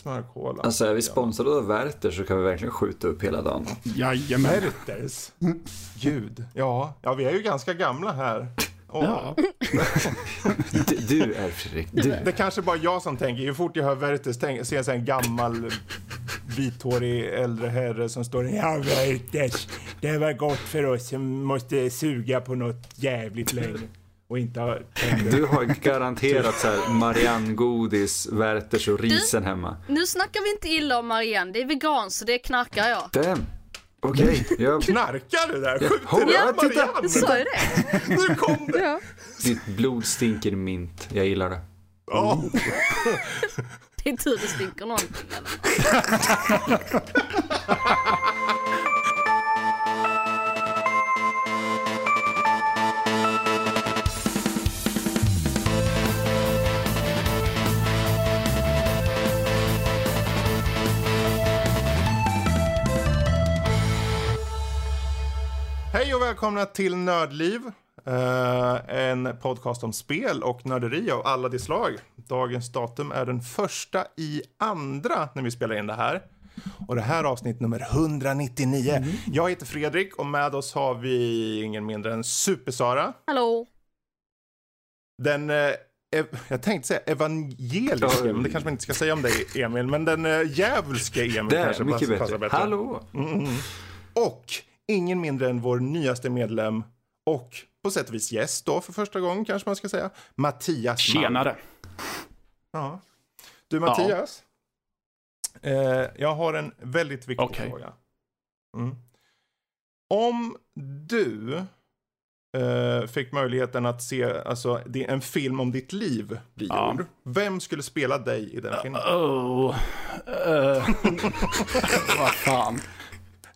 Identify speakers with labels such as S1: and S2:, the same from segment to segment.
S1: smörkola.
S2: Alltså är vi sponsrade av Werther så kan vi verkligen skjuta upp hela dagen.
S3: Jajamän.
S1: Werthers. Gud. Ja. ja, vi är ju ganska gamla här. Och
S3: Ja.
S2: Du, du är Fredrik, du.
S1: Det är kanske bara jag som tänker, ju fort jag hör Werthers tänk, ser jag en gammal vithårig äldre herre som står Ja Werthers, det var gott för oss som måste suga på något jävligt länge och inte ha tänder.
S2: Du har garanterat så här Marianne-godis, Werthers och risen hemma.
S4: Nu snackar vi inte illa om Marianne, det är vegan så det knarkar jag.
S2: Damn. Okej, jag...
S1: Knarkar du där?
S2: Ja,
S1: Skjuter du
S2: ja, titta.
S1: Marianne?
S4: Jag sa ju det.
S1: Nu kom det!
S4: Ja.
S2: Ditt blod stinker mint. Jag gillar det.
S1: Ja.
S4: Det är tur det stinker någonting.
S1: Hej och välkomna till Nördliv. Eh, en podcast om spel och nörderi av alla de slag. Dagens datum är den första i andra när vi spelar in det här. Och det här är avsnitt nummer 199. Jag heter Fredrik och med oss har vi ingen mindre än Super-Sara.
S4: Hallå?
S1: Den, eh, jag tänkte säga evangeliske,
S2: Ja,
S1: men det kanske man inte ska säga om dig Emil. Men den eh, djävulske Emil
S2: Det är
S1: kanske
S2: mycket
S1: passar,
S2: bättre.
S1: passar bättre.
S2: Hallå!
S1: Och ingen mindre än vår nyaste medlem och på sätt och vis gäst då för första gången kanske man ska säga. Mattias.
S3: Tjenare.
S1: Ja. Du Mattias. Eh, jag har en väldigt viktig
S3: Okej.
S1: fråga. Mm. Om du eh, fick möjligheten att se alltså, det är en film om ditt liv bli
S3: Ja.
S1: gjord. Vem skulle spela dig i den filmen?
S3: Oh. Uh. Vad fan.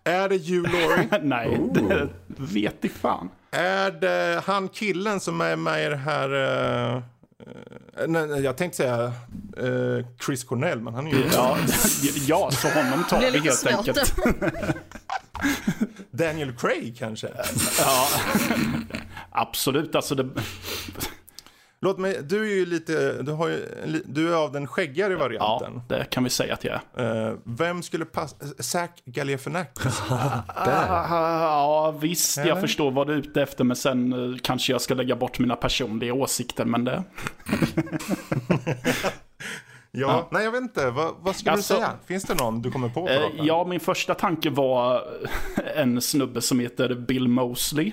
S1: Är det Hugh Laurie?
S3: Nej, det vet i fan.
S1: Är det han killen som är med i det här... eh, nej, nej, jag tänkte säga eh, Chris Cornell, men han är ju...
S3: Ja, ja så honom tar vi helt enkelt.
S1: Daniel Craig kanske?
S3: Ja, absolut. Alltså det,
S1: Låt mig, du är ju lite, du, har ju, du är av den skäggigare
S3: ja,
S1: varianten.
S3: det kan vi säga att jag är.
S1: Eh, vem skulle passa, Zac Galifianakis?
S3: Ja, visst,
S1: Eller?
S3: jag förstår vad du är ute efter, men sen eh, kanske jag ska lägga bort mina personliga åsikter, men det...
S1: Ja, nej jag vet inte, vad, vad skulle
S3: Alltså-
S1: du säga? Finns det någon du kommer på? på
S3: Eh, ja, min första tanke var en snubbe som heter Bill Mosley.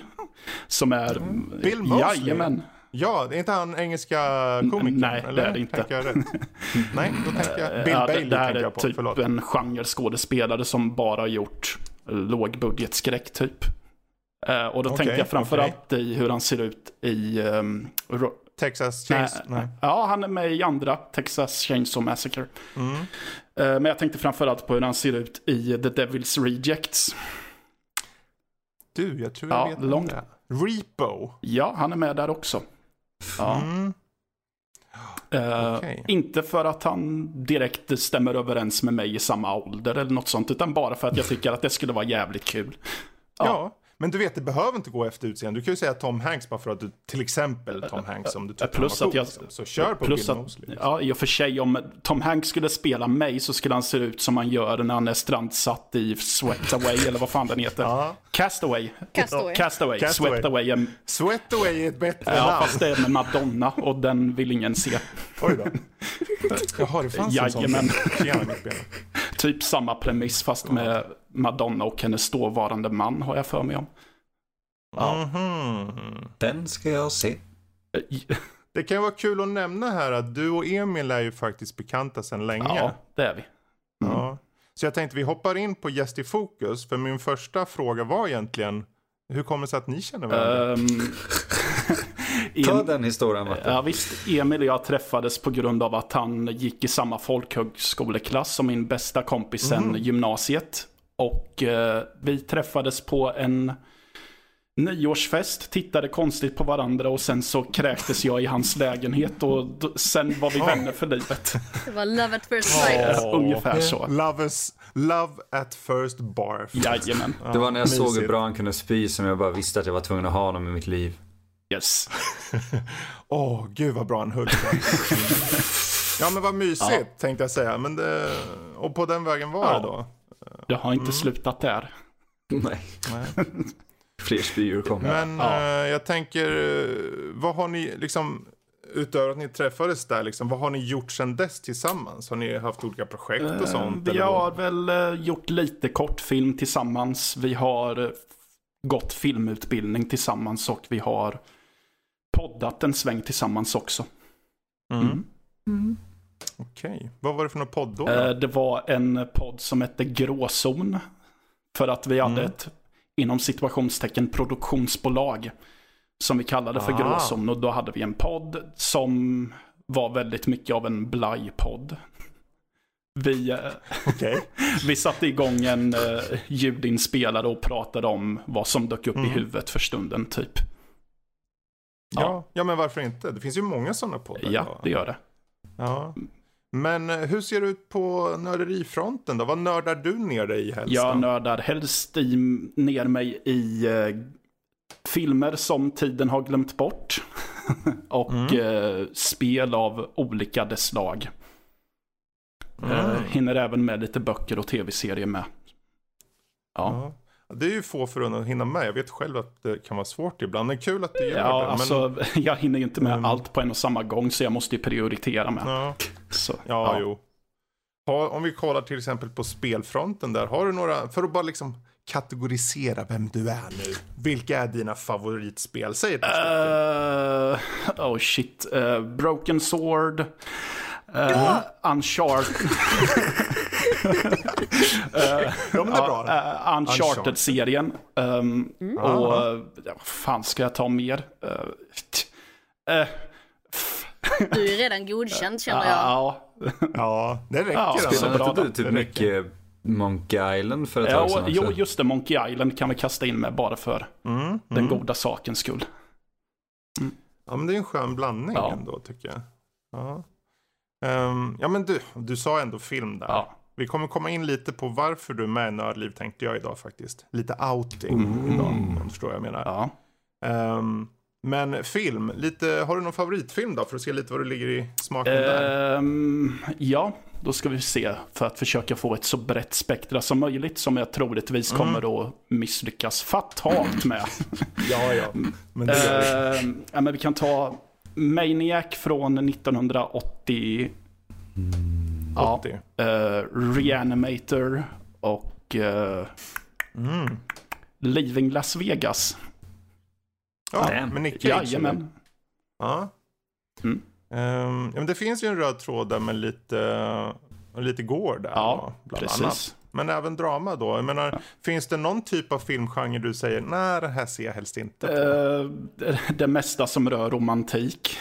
S3: Som är...
S1: Mm. Bill Moseley?
S3: Jajamän.
S1: Ja, det är inte han engelska komikern?
S3: nej, det
S1: eller?
S3: är det inte.
S1: Tänker nej, då tänker jag Bill
S3: ja, det,
S1: Bailey
S3: det här
S1: tänker
S3: är
S1: på,
S3: typ
S1: förlåt.
S3: en genreskådespelare som bara gjort lågbudgetskräck typ. Eh, och då
S1: Okej,
S3: tänkte jag framförallt
S1: okej.
S3: i hur han ser ut i... Um,
S1: Texas
S3: nej,
S1: Chains? Nej.
S3: Ja, han är med i andra Texas Chainsaw Massacre.
S1: Mm.
S3: Eh, men jag tänkte framförallt på hur han ser ut i The Devil's Rejects.
S1: Du, jag tror jag
S3: Ja,
S1: vet vem
S3: långt.
S1: det. Repo.
S3: Ja, han är med där också. Ja.
S1: Mm.
S3: Eh,
S1: Okej.
S3: Inte för att han direkt stämmer överens med mig i samma ålder eller något sånt, utan bara för att jag tycker att det skulle vara jävligt kul.
S1: Ja. Men du vet, det behöver inte gå efter utseende. Du kan ju säga Tom Hanks bara för att du, till exempel Tom Hanks, om du tycker
S3: Plus
S1: han var
S3: att jag-
S1: cool, liksom. Så kör på
S3: Plus
S1: Bill
S3: att,
S1: Moseley.
S3: ja, i och för sig, om Tom Hanks skulle spela mig så skulle han se ut som han gör när han är strandsatt i Swept Away, eller vad fan den heter.
S1: Ja.
S3: Castaway.
S4: Castaway.
S3: Castaway.
S1: Castaway.
S3: Swept Away. är-
S1: Sweat Away är ett bättre
S3: Ja,
S1: namn.
S3: fast det är med Madonna och den vill ingen se.
S1: Oj då. Jaha, det fanns en sån.
S3: Jajamän. Typ samma premiss fast med Madonna och hennes dåvarande man har jag för mig om. Ja.
S1: Mhm.
S2: Den ska jag se.
S3: Eh,
S1: Det kan ju vara kul att nämna här att du och Emil är ju faktiskt bekanta sedan länge.
S3: Ja, det är vi.
S1: Ja. Så jag tänkte vi hoppar in på Gäst i fokus. För min första fråga var egentligen hur kommer det sig att ni känner varandra?
S3: Um,
S2: Ta den historien Matte.
S3: Ja visst, Emil och jag träffades på grund av att han gick i samma folkhögskoleklass som min bästa kompis sen
S1: Mm.
S3: gymnasiet. Och eh, vi träffades på en nyårsfest, tittade konstigt på varandra och sen så kräktes jag i hans lägenhet och d- sen var vi vänner för livet.
S4: Det var love at first sight.
S3: Eh, ungefär så.
S1: Love, is, love at first barf.
S3: Jajamän.
S2: Det var när jag såg hur bra han kunde spy som jag bara visste att jag var tvungen att ha honom i mitt liv.
S3: Yes.
S1: Åh, gud vad bra han höll. Ja men vad mysigt tänkte jag säga. Men det, och på den vägen var
S3: Ja.
S1: det då.
S3: Det har inte slutat där.
S2: Nej,
S1: Nej.
S2: fler spyor kommer.
S1: Men
S3: Ja.
S1: eh, jag tänker, eh, vad har ni liksom, utöver att ni träffades där, liksom, vad har ni gjort sedan dess tillsammans? Har ni haft olika projekt och sånt?
S3: Eh, Vi
S1: eller
S3: har väl eh, gjort lite kortfilm tillsammans. Vi har eh, gått filmutbildning tillsammans och vi har poddat en sväng tillsammans också.
S1: Mm.
S3: Mm.
S1: Okej, vad var det för någon podd då? då?
S3: Eh, Det var en podd som hette Gråzon. För att vi hade
S1: Mm.
S3: ett, inom situationstecken, produktionsbolag. Som vi kallade för
S1: Ah.
S3: Gråzon. Och då hade vi en podd som var väldigt mycket av en blajpodd. Vi, eh,
S1: Okej.
S3: vi satte igång en eh, ljudinspelare och pratade om vad som dök upp
S1: Mm.
S3: i huvudet för stunden typ.
S1: Ja. ja, men varför inte? Det finns ju många sådana poddar.
S3: Ja, det gör det.
S1: Ja. Men eh, hur ser det ut på nörderifronten då? Vad nördar du ner dig i helst?
S3: Jag nördar helst i, ner mig i eh, filmer som tiden har glömt bort. och
S1: Mm.
S3: eh, spel av olika dess slag. Eh,
S1: Mm.
S3: hinner även med lite böcker och tv-serier med. Ja.
S1: Det är ju få förunnat att hinna med. Jag vet själv att det kan vara svårt ibland. Men kul att du gör
S3: ja
S1: det. Men,
S3: alltså jag hinner ju inte med
S1: Mm.
S3: allt på en och samma gång så jag måste ju prioritera med.
S1: ja,
S3: Så,
S1: ja, jo. Har, om vi kollar till exempel på spelfronten där. Har du några, för att bara liksom kategorisera vem du är nu. Vilka är dina favoritspel? Säg ett.
S3: Eh, oh shit. Eh, Broken Sword. Uh, Uncharted.
S1: Ja, men det är bra.
S3: Eh, Uncharted-serien. Um,
S1: Ah.
S3: och eh, ja, vad fan ska jag ta mer? Eh, t- eh,
S4: Du är redan godkänd känner jag.
S3: ja,
S1: Ja, det räcker.
S3: Ja, bra
S2: inte du typ mycket Monkey Island för ett
S3: ja
S2: tag sedan
S3: jo, just det. Monkey Island kan vi kasta in med bara för
S1: Mm,
S3: den
S1: mm.
S3: goda sakens skull.
S1: Ja, men det är en skön blandning
S3: Ja.
S1: ändå tycker jag. Ja. Ehm, ja, men du, du sa ändå film där.
S3: Ja.
S1: Vi kommer komma in lite på varför du är med i Nördliv tänkte jag idag faktiskt. Lite outing
S3: Mm.
S1: idag, om du förstår vad jag menar.
S3: Ja.
S1: Ehm, men film, lite, har du någon favoritfilm då? För att se lite vad du ligger i smaken där.
S3: Ehm, ja, då ska vi se. För att försöka få ett så brett spektra som möjligt. Som jag troligtvis
S1: Mm.
S3: kommer att misslyckas fatalt med.
S1: Ja, ja. Men det gör vi.
S3: Ehm, ja, men vi kan ta Maniac från 1980. Ja,
S1: 80.
S3: eh, Reanimator och eh,
S1: Mm.
S3: Leaving Las Vegas.
S1: Ja,
S2: Damn.
S1: med Nick Cage.
S3: Jajamän.
S1: Ja.
S3: Mm.
S1: Ehm, ja, men det finns ju en röd tråd där med lite, lite går där.
S3: Ja,
S1: då, bland
S3: precis.
S1: annat. Men även drama då. Jag menar, finns det någon typ av filmgenre du säger, nej det här ser jag helst inte på.
S3: Eh, det- det mesta som rör romantik.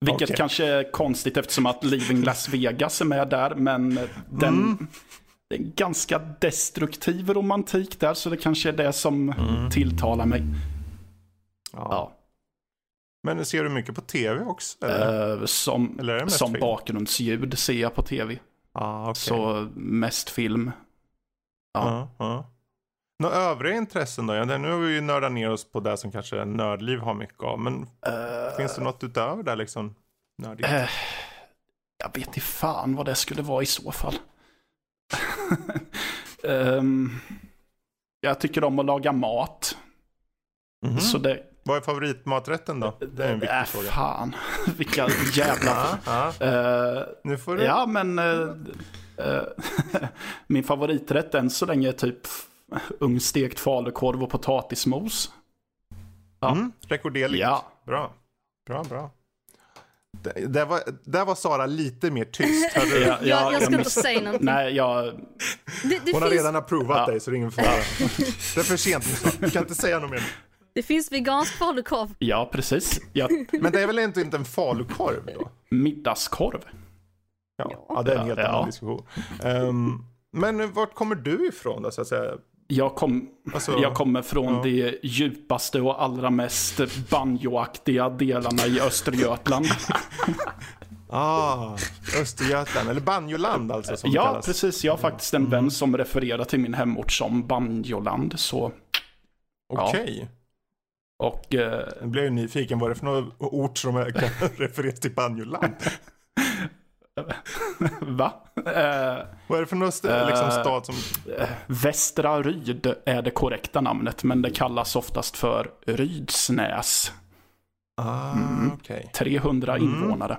S3: Vilket
S1: Okej.
S3: kanske är konstigt eftersom att Leaving Las Vegas är med där. Men den,
S1: Mm.
S3: det är en ganska destruktiv romantik där. Så det kanske är det som
S1: Mm.
S3: tilltalar mig.
S1: ja.
S3: Ja.
S1: Men ser du mycket på tv också? Eller?
S3: Eh, som
S1: Eller
S3: som
S1: film?
S3: bakgrundsljud ser jag på tv.
S1: ah, okej.
S3: Så mest film. Ja.
S1: Ja, ja. Några övriga intressen då? Ja, nu har vi ju nördat ner oss på det som kanske nördliv har mycket av. Men
S3: Eh,
S1: finns det något utöver det liksom? Nördigt?
S3: Eh, jag vet inte fan vad det skulle vara i så fall. Ehm, jag tycker om att laga mat.
S1: Mhm.
S3: Så det...
S1: Vad är favoritmaträtten då? Det är en viktig
S3: äh,
S1: fråga.
S3: fan. Vilka jävla...
S1: Ja, ja.
S3: Eh,
S1: Nu får du...
S3: ja, men... min favoriträtt än så länge är typ ugnsstekt falukorv och potatismos. ja.
S1: Mm, rekorderligt.
S3: Ja.
S1: Bra. Bra, bra. Det- Där var, där var Sara lite mer tyst. hörde du?
S3: Ja,
S4: Jag, jag ska inte säga någonting.
S3: Nej, jag...
S4: Det, det,
S1: Hon har
S4: finns,
S1: redan approvat
S3: Ja.
S1: dig så det är ingen fara. Det är för sent nu. Du kan inte säga något mer.
S4: det finns vegansk falukorv.
S3: Ja, precis. Jag,
S1: Men det är väl inte, inte en falukorv då?
S3: middagskorv.
S1: Ja, ja det är en helt
S3: Ja.
S1: annan diskussion. Ehm, men vart kommer du ifrån då så att säga?
S3: Jag, kom,
S1: Alltså,
S3: jag kommer från
S1: ja.
S3: de djupaste och allra mest banjoaktiga delarna i Östergötland.
S1: Ah, Östergötland, eller Banjoland alltså som
S3: ja,
S1: kallas.
S3: precis. Jag har faktiskt en vän som refererar till min hemort som Banjoland. Så,
S1: Okej.
S3: och eh,
S1: Jag blev ju nyfiken, vad är det för någon ort som refereras till Banjoland?
S3: Va? Eh,
S1: Vad är det för någon st- liksom, stad som...
S3: Västra Ryd är det korrekta namnet, men det kallas oftast för Rydsnäs.
S1: Ah, okej.
S3: 300
S1: Mm.
S3: invånare.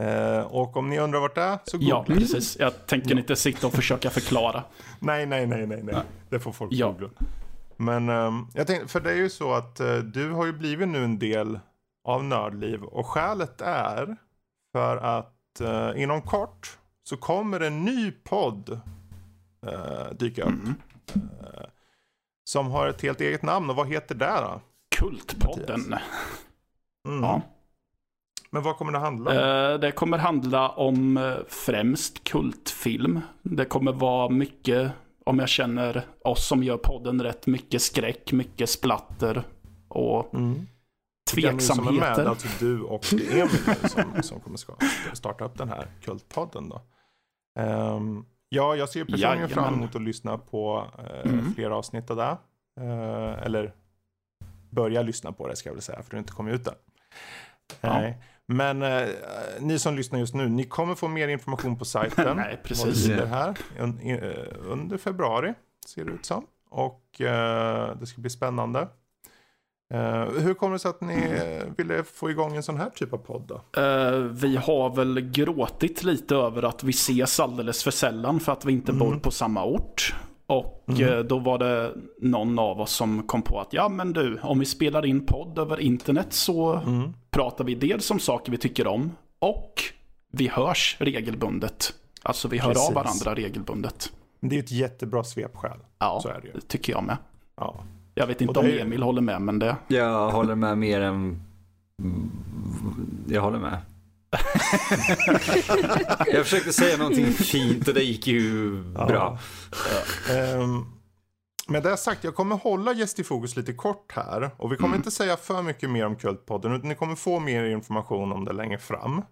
S1: Eh, och om ni undrar vart det är, så googla.
S3: Ja, precis. Jag tänker inte sitta och försöka förklara.
S1: Nej, nej, nej, nej, nej. Det får folk
S3: Ja.
S1: googla. Men ehm, jag tänkte, för det är ju så att eh, du har ju blivit nu en del av Nördliv och skälet är för att eh, inom kort så kommer en ny podd eh, dyka upp.
S3: Mm.
S1: Eh, som har ett helt eget namn och vad heter det då?
S3: Kultpodden.
S1: Mm.
S3: Ja.
S1: Men vad kommer det handla om?
S3: Eh, Det kommer handla om eh, främst kultfilm. Det kommer vara mycket, om jag känner oss som gör podden rätt, mycket skräck, mycket splatter och
S1: Mm. Ni som är med,
S3: tveksamheter.
S1: alltså du och Emil som, som kommer ska starta upp den här kultpodden då. Ehm, ja, jag ser personligen
S3: Jajamän.
S1: fram emot att lyssna på eh,
S3: Mm.
S1: fler avsnitt av det. Eh, eller börja lyssna på det ska jag väl säga, för det har inte kommit ut än.
S3: Ja.
S1: Nej. Men eh, ni som lyssnar just nu, ni kommer få mer information på sajten.
S3: Nej, precis.
S1: det här un, i, eh, under februari, ser det ut som. Och eh, det ska bli spännande. Eh, hur kommer det sig att ni eh, ville få igång en sån här typ av podd?
S3: Eh, vi har väl gråtit lite över att vi ses alldeles för sällan för att vi inte bor på samma ort. Och eh, då var det någon av oss som kom på att ja men du, om vi spelar in podd över internet så pratar vi dels om saker vi tycker om och vi hörs regelbundet. Alltså vi hör
S1: Precis.
S3: av varandra regelbundet.
S1: Det är ett jättebra svepskäl.
S3: Ja,
S1: det
S3: tycker jag med.
S1: Ja.
S3: Jag vet inte om
S1: det
S3: Emil håller med, men det...
S2: Jag håller med mer än... Jag håller med. jag försökte säga någonting fint och det gick ju bra.
S1: Ehm, med det sagt, jag kommer hålla Gäst i fokus lite kort här. Och vi kommer inte säga för mycket mer om Kultpodden, utan ni kommer få mer information om det längre fram.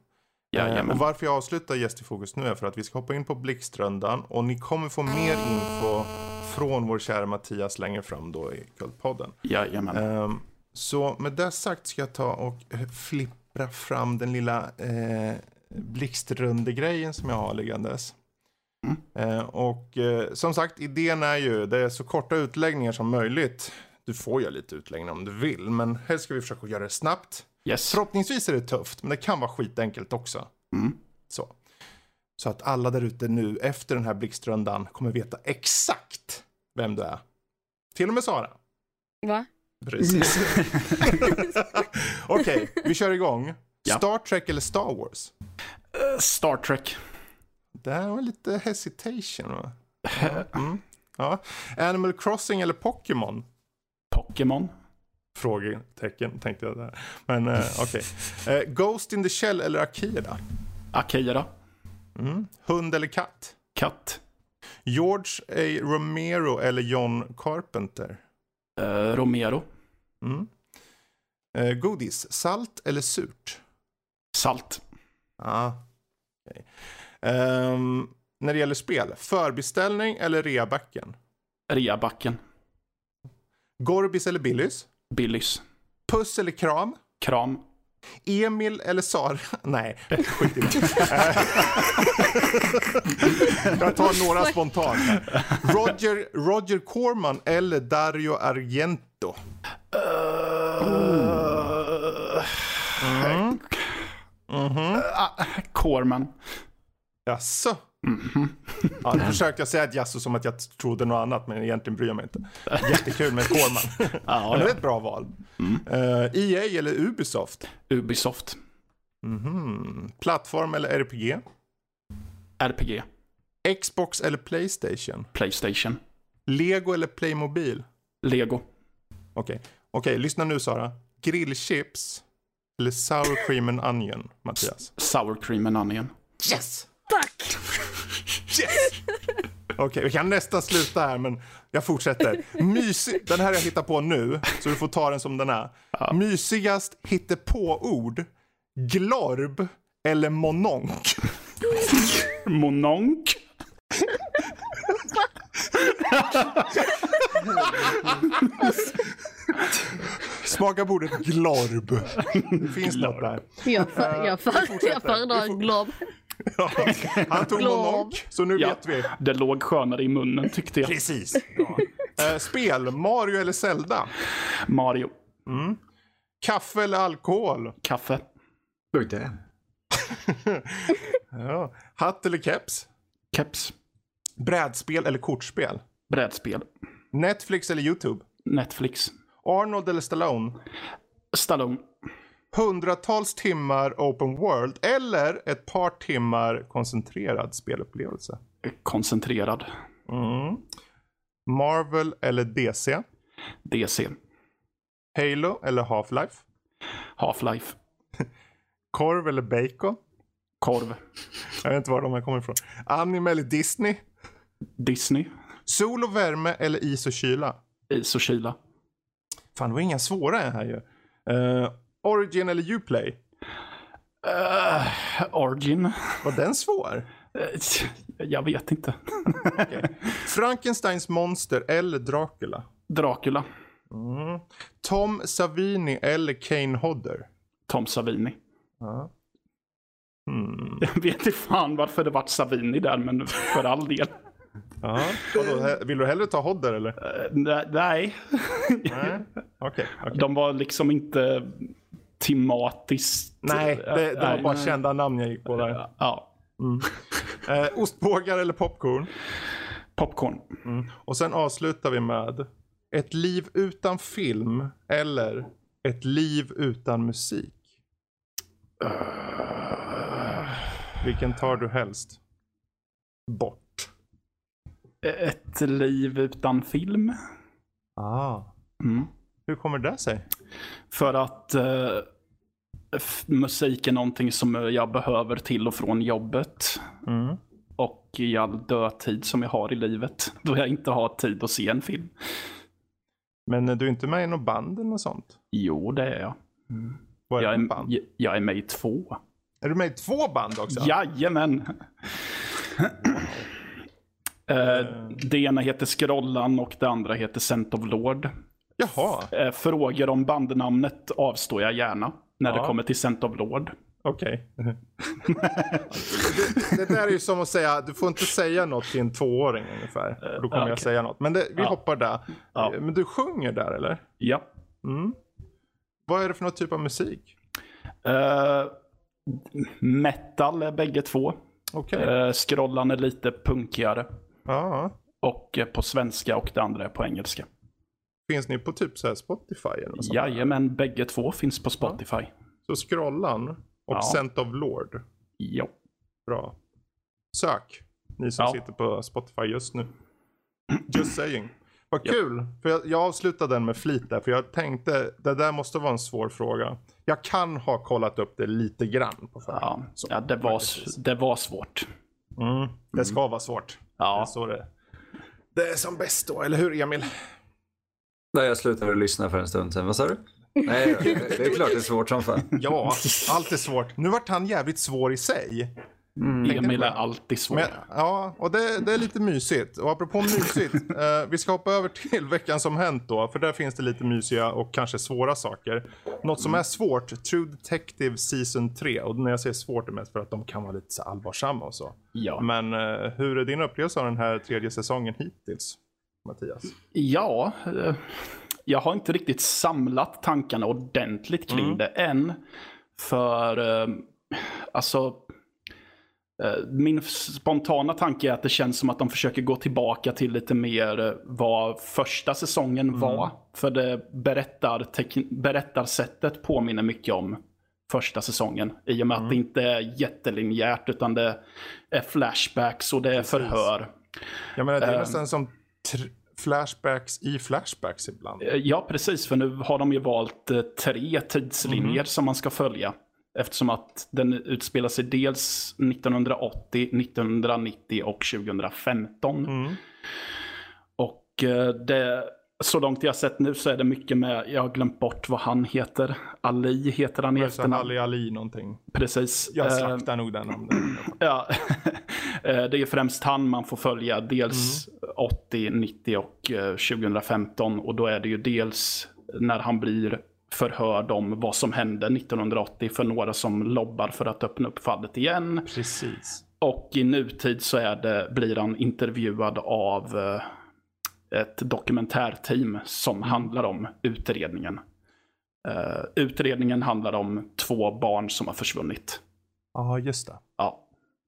S1: Eh,
S3: Jajamän.
S1: och varför jag avslutar Gäst i fokus nu är för att vi ska hoppa in på Blixtrundan och ni kommer få mer info från vår kära Mattias längre fram då i Kultpodden.
S3: Jajamän.
S1: Ehm, så med det sagt ska jag ta och eh, flippra fram den lilla eh, blixtrunde-grejen som jag har liggandes. Eh, och eh, som sagt, idén är ju, det är så korta utläggningar som möjligt. Du får göra lite utläggningar om du vill, men helst ska vi försöka göra det snabbt.
S3: Yes.
S1: Förhoppningsvis är det tufft, men det kan vara skitenkelt också.
S3: Mm.
S1: Så. så att alla där ute nu efter den här blixtrundan kommer veta exakt vem du är. Till och med Sara.
S4: Va?
S1: Precis. Okej, vi kör igång.
S3: Ja.
S1: Star Trek eller Star Wars?
S3: Eh, Star Trek.
S1: Det här var lite hesitation va? Ja. Mm. ja. Animal Crossing eller Pokémon?
S3: Pokémon.
S1: Frågetecken tänkte jag där. Men eh, okej. Eh, Ghost in the Shell eller Akira?
S3: Akira.
S1: Mm. Hund eller katt?
S3: Katt.
S1: George A. Romero eller John Carpenter?
S3: Eh, Romero.
S1: Mm. Eh, godis, salt eller surt?
S3: Salt.
S1: Ja. okej. Ehm, när det gäller spel, förbeställning eller reabacken?
S3: Reabacken.
S1: Gorbis eller Billys?
S3: Billys.
S1: Puss eller kram?
S3: Kram.
S1: Emil eller Sara? Nej, skit i det. Jag tar några spontant. Roger, Roger Corman eller Dario Argento?
S3: Uh, ah, Corman.
S1: Jaså? Ja, nu försökte jag säga jaså som att jag trodde något annat, men egentligen bryr jag mig inte. Jättekul med Corman.
S3: Ja,
S1: Men det är ett bra val. Eh, EA eller Ubisoft?
S3: Ubisoft.
S1: Mhm. Plattform eller RPG?
S3: RPG.
S1: Xbox eller Playstation?
S3: Playstation.
S1: Lego eller Playmobil?
S3: Lego.
S1: Okej, Okej, lyssna nu Sara. Grillchips eller sour cream and onion, Mattias?
S3: Sour cream and onion.
S1: Yes!
S4: Tack!
S1: Yes! Okej, vi kan nästan sluta här, men jag fortsätter. Mysig, den här jag hittar på nu, så du får ta den som den är. Mysigast hittepå-ord, glorb eller mononk?
S3: Mononk.
S1: Smaka på ordet glorb. Det finns något där.
S4: Jag, för, jag, för,
S1: fortsätter.
S4: jag föredrar glob.
S1: Ja, han tog mononk, så nu
S3: Ja,
S1: vet vi.
S3: det låg skönare i munnen tyckte jag.
S1: Precis. Ja. Eh, spel, Mario eller Zelda?
S3: Mario.
S1: Kaffe eller alkohol?
S3: Kaffe.
S2: Oj, det.
S1: Ja. Hatt eller keps?
S3: Keps.
S1: Brädspel eller kortspel?
S3: Brädspel.
S1: Netflix eller YouTube?
S3: Netflix.
S1: Arnold eller Stallone?
S3: Stallone.
S1: Hundratals timmar open world eller ett par timmar koncentrerad spelupplevelse?
S3: Koncentrerad.
S1: Marvel eller DC?
S3: DC.
S1: Halo eller Half-Life?
S3: Half-Life.
S1: Korv eller bacon?
S3: Korv.
S1: Jag vet inte var de här kommer ifrån. Anime eller Disney?
S3: Disney.
S1: Sol och värme eller is och kyla?
S3: Is och kyla.
S1: Fan, det var inga svåra här ju. Eh, Origin eller Uplay?
S3: Uh, Origin.
S1: Var den svår?
S3: Eh, jag vet inte.
S1: Frankensteins monster eller Dracula?
S3: Dracula.
S1: Tom Savini eller Kane Hodder?
S3: Tom Savini.
S1: Hmm.
S3: Jag vet inte fan varför det vart Savini där, men för all del.
S1: Ja. Vadå, vill du hellre ta Hodder eller?
S3: Ne- Nej.
S1: Nej. Okej. okej.
S3: De var liksom inte tematiskt...
S1: Nej, det, det var
S3: Nej.
S1: bara kända namn jag gick på där.
S3: Ja.
S1: Eh, ostbågar eller popcorn?
S3: Popcorn.
S1: Och sen avslutar vi med ett liv utan film eller ett liv utan musik. Vilken tar du helst? Bort.
S3: Ett liv utan film.
S1: Ah.
S3: Mm.
S1: Hur kommer det sig?
S3: För att eh, musik är någonting som jag behöver till och från jobbet.
S1: Mm.
S3: Och i all dödtid som jag har i livet. Då jag inte har tid att se en film.
S1: Men du är inte med i något band eller något sånt?
S3: Jo, det är jag.
S1: Vad är
S3: Jag
S1: för band?
S3: är, jag är med i två.
S1: Är du med i två band också?
S3: Jajamän! Eh, det ena heter Scrollan och det andra heter Scent of Lord.
S1: Jaha,
S3: Eh, Frågor om bandnamnet avstår jag gärna när
S1: Ja.
S3: det kommer till Scent of Lord.
S1: okej. det, det där är ju som att säga, du får inte säga något till en tvååring ungefär. Då kommer jag
S3: okej.
S1: säga något. Men det, vi
S3: Ja.
S1: hoppar där.
S3: Ja.
S1: Eh, Men du sjunger där eller?
S3: Ja.
S1: Vad är det för någon typ av musik?
S3: Eh, metal är bägge två.
S1: Okej.
S3: Uh, Scrollan är lite punkigare.
S1: Ja.
S3: Och eh, på svenska och det andra är på engelska.
S1: Finns ni på typ så här Spotify eller något?
S3: Jajamän, bägge två finns på Spotify.
S1: Så Scrollan och
S3: Ja.
S1: Scent of Lord.
S3: Ja.
S1: Bra. Sök. Ni som
S3: Ja.
S1: sitter på Spotify just nu. Just saying. Vad kul. För jag, jag avslutade den med flit där. För jag tänkte, det där måste vara en svår fråga. Jag kan ha kollat upp det lite grann på förhand.
S3: Ja,
S1: Så,
S3: ja det, var, det var svårt.
S1: Mm. Det ska vara svårt. Det är
S3: Ja,
S1: så det Det är som bäst då, eller hur Emil?
S2: Där jag slutade lyssna för en stund sedan. Vad sa du? Nej, det är klart det är svårt som fan.
S1: Ja, allt är svårt. Nu vart han jävligt svår i sig.
S3: Emil är alltid svår.
S1: Men, ja, och det, det är lite mysigt. Och apropå mysigt, eh, vi ska hoppa över till veckan som hänt då. För där finns det lite mysiga och kanske svåra saker. Något som är svårt, True Detective Season 3. Och när jag säger svårt är mest för att de kan vara lite så allvarsamma och så.
S3: Ja.
S1: Men eh, hur är din upplevelse av den här tredje säsongen hittills? Mattias?
S3: Ja, eh, jag har inte riktigt samlat tankarna ordentligt kring
S1: Mm.
S3: det än. För, eh, alltså, eh, min spontana tanke är att det känns som att de försöker gå tillbaka till lite mer vad första säsongen
S1: Mm.
S3: var. För det berättar, berättarsättet påminner mycket om första säsongen. I och med
S1: Mm.
S3: att det inte är jättelinjärt utan det är flashbacks och det är förhör.
S1: Jag menar, det är nästan som flashbacks i flashbacks ibland.
S3: Eh, Ja, precis. För nu har de ju valt eh, tre tidslinjer
S1: Mhm.
S3: som man ska följa. Eftersom att den utspelar sig dels 1980, 1990 och 2015.
S1: Mm.
S3: Och eh, det, så långt jag sett nu så är det mycket med, jag har glömt bort vad han heter. Ali heter han i efternamn.
S1: Ali Ali någonting.
S3: Precis.
S1: Jag
S3: Eh,
S1: slaktar nog den om den.
S3: Ja, Eh, det är främst han man får följa. Dels 80, 90 och eh, 2015. Och då är det ju dels när han blir förhör om vad som hände 1980 för några som lobbar för att öppna upp fallet igen.
S1: Precis.
S3: Och i nutid så är det, blir han intervjuad av eh, ett dokumentärteam som handlar om utredningen. Eh, utredningen handlar om två barn som har försvunnit.
S1: Ja, just det.
S3: Ja.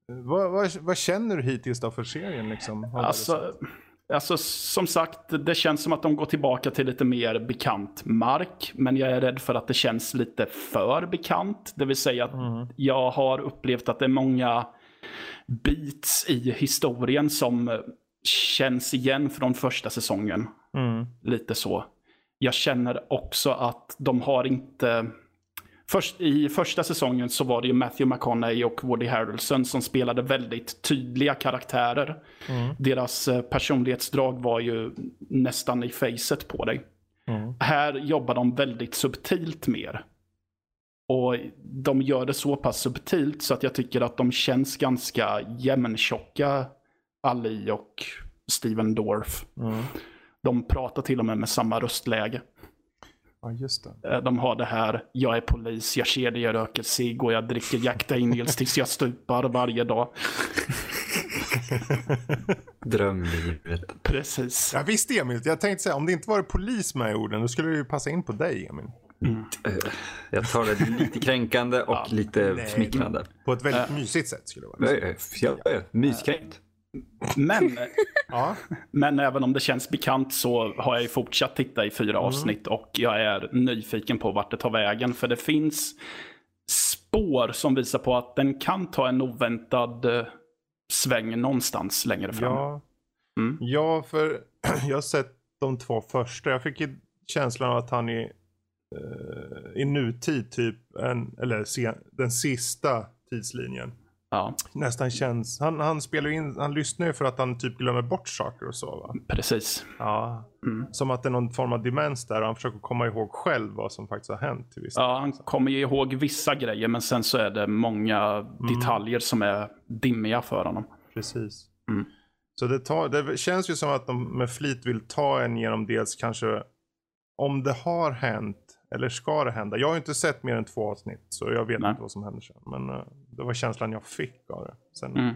S1: Vad, vad, vad känner du hittills då för serien? Liksom?
S3: Alltså, alltså, som sagt, det känns som att de går tillbaka till lite mer bekant mark. Men jag är rädd för att det känns lite för bekant. Det vill säga att
S1: Mm.
S3: jag har upplevt att det är många beats i historien som eh, känns igen från första säsongen.
S1: Mm.
S3: Lite så. Jag känner också att de har inte... Först, I första säsongen så var det ju Matthew McConaughey och Woody Harrelson som spelade väldigt tydliga karaktärer. Deras eh, personlighetsdrag var ju nästan i facet på dig. Här jobbar de väldigt subtilt mer. Och de gör det så pass subtilt så att jag tycker att de känns ganska jämntjocka, Ali och Steven Dorff. De pratar till och med med samma röstläge.
S1: Ja, just det.
S3: Eh, De har det här, jag är polis, jag ser dig, jag röker cigg och jag dricker Jack Daniels tills jag stupar varje dag.
S2: Drömlivet.
S3: Precis.
S1: Ja, visst Emil, jag tänkte säga om det inte var polis med i orden då skulle det ju passa in på dig Emil.
S2: Jag tar det lite kränkande och lite
S1: nej.
S2: smickrande.
S1: På ett väldigt mysigt sätt skulle det vara.
S2: Jag, jag, jag, myskränkt.
S3: Men,
S1: Ja,
S3: men även om det känns bekant så har jag ju fortsatt titta i fyra avsnitt och jag är nyfiken på vart det tar vägen. För det finns spår som visar på att den kan ta en oväntad eh, sväng någonstans längre fram.
S1: ja.
S3: Mm.
S1: ja, för jag har sett de två första. Jag fick känslan av att han i, eh, i nutid typ, en, eller sen, den sista tidslinjen.
S3: Ja,
S1: Nästan känns, han, han spelar in, han lyssnar ju för att han typ glömmer bort saker och så va?
S3: precis.
S1: Ja. Som att det är någon form av demens där och han försöker komma ihåg själv vad som faktiskt har hänt. Till viss
S3: Ja, han kommer ju ihåg vissa grejer men sen så är det många detaljer som är dimmiga för honom.
S1: Precis.
S3: Mm.
S1: Så det, tar, det känns ju som att de med flit vill ta en genom dels kanske om det har hänt eller ska det hända. Jag har inte sett mer än två avsnitt så jag vet
S3: Nej.
S1: inte vad som händer sen. Men eh, det var känslan jag fick av det. Sen.
S3: Mm.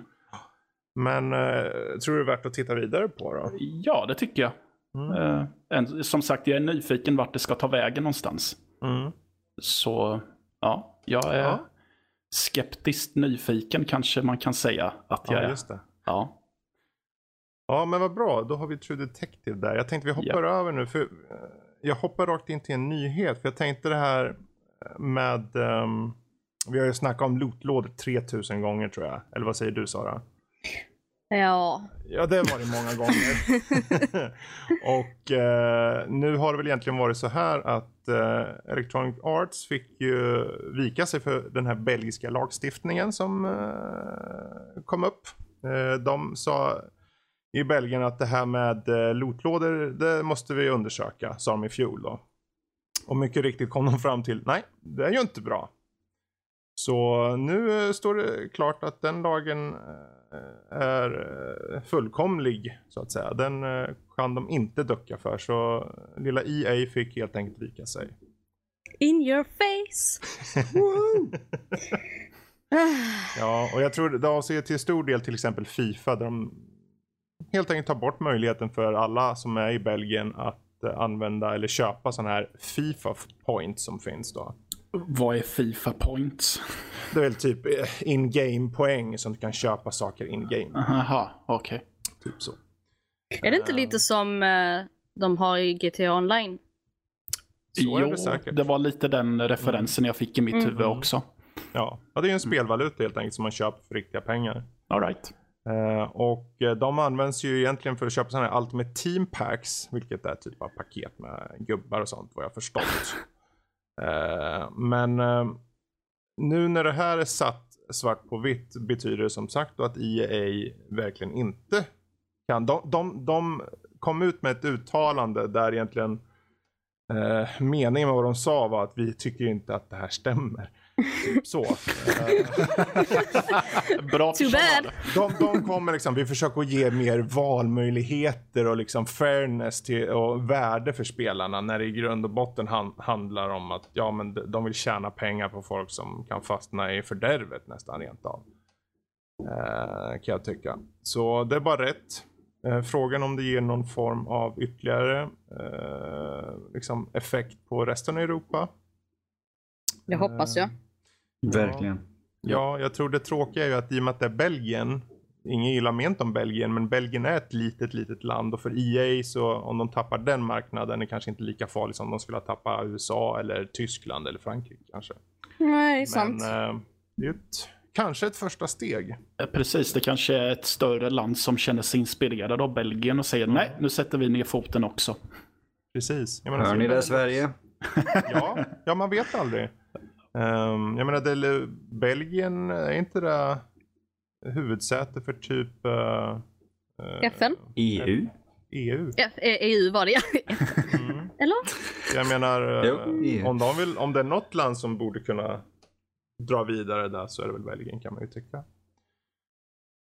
S1: Men eh, tror du det är värt att titta vidare på då?
S3: Ja, det tycker jag.
S1: Mm.
S3: Eh, som sagt, jag är nyfiken vart det ska ta vägen någonstans.
S1: Mm.
S3: Så ja, jag är
S1: Ja.
S3: skeptiskt nyfiken kanske man kan säga att jag
S1: Ja,
S3: är.
S1: just det.
S3: Ja.
S1: Ja, men vad bra. Då har vi True Detective där. Jag tänkte vi hoppar över nu. För eh, jag hoppar rakt in till en nyhet. För jag tänkte det här med... ehm, vi har ju snackat om lootlådor 3000 gånger tror jag. Eller vad säger du Sara?
S4: Ja,
S1: Ja, det var det många gånger. och eh, nu har det väl egentligen varit så här att eh, Electronic Arts fick ju vika sig för den här belgiska lagstiftningen som eh, kom upp. Eh, de sa i Belgien att det här med eh, lootlådor, det måste vi undersöka, sa de i fjol då. Och mycket riktigt kom de fram till, nej, det är ju inte bra. Så nu eh, står det klart att den lagen eh, är eh, fullkomlig så att säga. Den kan de inte ducka för. Så lilla EA fick helt enkelt vika sig.
S4: in your face.
S1: Ja, och jag tror det avser till stor del till exempel Fifa där de helt enkelt tar bort möjligheten för alla som är i Belgien att använda eller köpa sådana här Fifa points som finns då.
S3: Vad är Fifa points?
S1: Det är väl typ eh, in-game poäng som du kan köpa saker in-game.
S3: Jaha, okej.
S1: Typ så.
S4: Är det inte lite som eh, de har i GTA online?
S1: Så
S3: Jo,
S1: det säkert.
S3: det var lite den referensen jag fick i mitt huvud också.
S1: Ja. ja, det är ju en spelvaluta helt enkelt som man köper för riktiga pengar.
S3: All right.
S1: Eh, och de används ju egentligen för att köpa sådana här Ultimate Team Packs, vilket är typ av paket med gubbar och sånt vad jag förstått. Eh, men eh, nu när det här är satt svart på vitt betyder det som sagt då att IEA verkligen inte kan. De, de, de kom ut med ett uttalande där egentligen eh, meningen med vad de sa var att vi tycker inte att det här stämmer. Typ så. Eh,
S3: Bra
S4: Too bad.
S1: de, de kommer liksom, vi försöker ge mer valmöjligheter och liksom fairness till, och värde för spelarna när det i grund och botten han, handlar om att ja, men de- de vill tjäna pengar på folk som kan fastna i fördärvet nästan rent av. Eh, kan jag tycka. Så det är bara rätt. Eh, frågan om det ger någon form av ytterligare eh, liksom effekt på resten av Europa.
S4: Det hoppas jag.
S2: Verkligen.
S1: Ja, jag tror det tråkiga är ju att i och med att det är Belgien, ingen gillar ment om Belgien, men Belgien är ett litet, litet land och för EA så om de tappar den marknaden är det kanske inte lika farligt som om de skulle ha tappat USA eller Tyskland eller Frankrike kanske.
S4: Nej, det är sant.
S1: Men eh, det är ett, kanske ett första steg.
S3: Precis, det kanske är ett större land som känner sig inspirerad av Belgien och säger nej, nu sätter vi ner foten också.
S1: Precis. Jag menar,
S2: Hör ni det Sverige?
S1: Ja, ja, man vet aldrig. Um, jag menar, det, Belgien, är inte det huvudsäte för typ uh,
S4: FN?
S2: EU?
S1: EU?
S4: Ja, eh, EU var det ja.
S1: Mm.
S4: Eller?
S1: Jag menar,
S2: Jo,
S1: eh,
S2: EU.
S1: om, de vill, om det är något land som borde kunna dra vidare där så är det väl Belgien kan man ju tycka.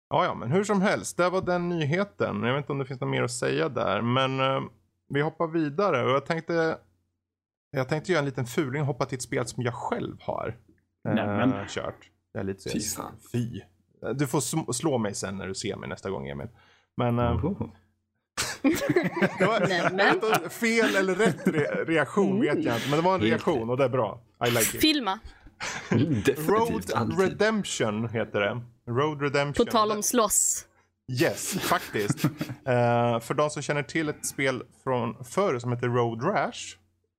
S1: Ja, ja, men hur som helst, det var den nyheten. Jag vet inte om det finns något mer att säga där, men eh, vi hoppar vidare och jag tänkte jag tänkte göra en liten fuling och hoppa till ett spel som jag själv har eh,
S3: Nämen.
S1: kört. Det är lite
S2: Fy fan.
S1: Fy. Du får slå mig sen när du ser mig nästa gång Emil. Men eh,
S2: Oh.
S1: det var, fel eller rätt re- reaktion vet jag inte. Men det var en reaktion och det är bra. I like it.
S4: Filma.
S2: Definitivt
S1: Road
S2: alltid.
S1: Redemption heter det. Road Redemption.
S4: På tal om slåss.
S1: Yes, faktiskt. Eh, för de som känner till ett spel från förr som heter Road Rash.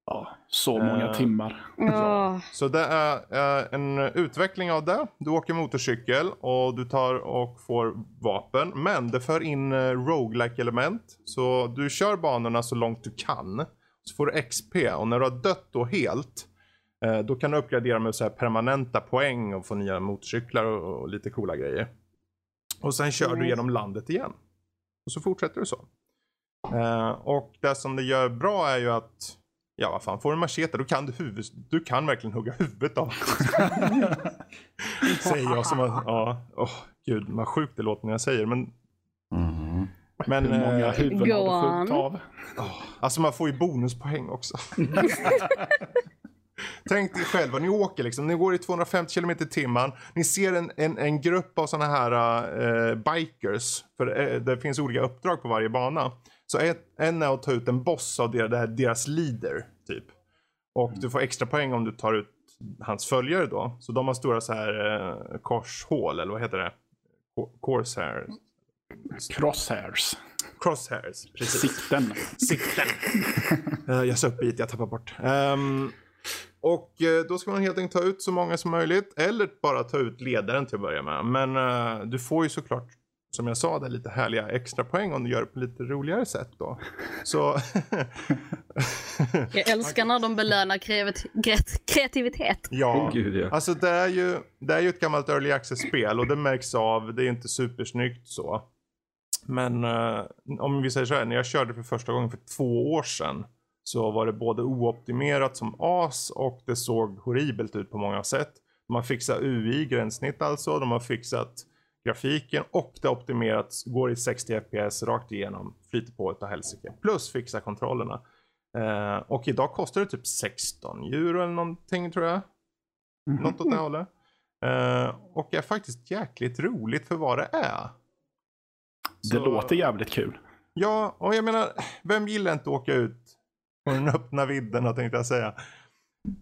S3: Ja, så många
S1: Eh,
S3: timmar.
S4: Åh.
S1: Så det är eh, en utveckling av det. Du åker motorcykel och du tar och får vapen. Men det för in uh, roguelike element. Så du kör banorna så långt du kan. Så får du XP och när du har dött då helt. eh, då kan du uppgradera med så här permanenta poäng och få nya motorcyklar och, och lite coola grejer. Och sen kör du genom landet igen. Och så fortsätter du så. Eh, och det som det gör bra är ju att Ja, vad fan. Får du en machete då kan du huvud... Du kan verkligen hugga huvudet av Säger jag som att... Ja. Åh, gud vad sjukt det låter när jag säger men...
S2: Mhm.
S1: Men...
S3: Hur många
S1: eh,
S3: huvuden har du av?
S1: alltså man får ju bonuspoäng också. Tänk dig själva, ni åker liksom, ni går i 250 km i timmen. Ni ser en, en, en grupp av sådana här eh, bikers. För eh, det finns olika uppdrag på varje bana. Så en är att ta ut en boss av deras, deras leader, typ. Och du får extra poäng om du tar ut hans följare då. Så de har stora så här eh, korshål, eller vad heter det? Corsair.
S3: Crosshairs.
S1: Crosshairs, precis.
S3: Sikten.
S1: Sikten. Eh, jag upp bit, jag tappar bort. Ehm, och eh, då ska man helt enkelt ta ut så många som möjligt. Eller bara ta ut ledaren till att börja med. Men eh, du får ju såklart, som jag sa, det lite härliga extra poäng om du gör det på lite roligare sätt då. Så...
S4: Jag älskar när de belönar kreativitet.
S1: ja.
S2: Åh, gud, ja.
S1: Alltså det är ju det är ju ett gammalt early access-spel och det märks av. Det är inte supersnyggt så. Men eh, om vi säger så här, när jag körde för första gången för två år sedan så var det både ooptimerat som as och det såg horribelt ut på många sätt. De har fixat UI, gränssnitt alltså. De har fixat grafiken och det optimerats, går i 60 FPS rakt igenom, flyter på utav helsike. Plus fixa kontrollerna. Eh, och idag kostar det typ 16 euro eller någonting tror jag. Något åt det hållet. Eh, och är faktiskt jäkligt roligt för vad det är.
S3: Det
S1: Så-
S3: låter jävligt kul.
S1: Ja, och jag menar, vem gillar inte att åka ut på den öppna vidden tänkte jag säga.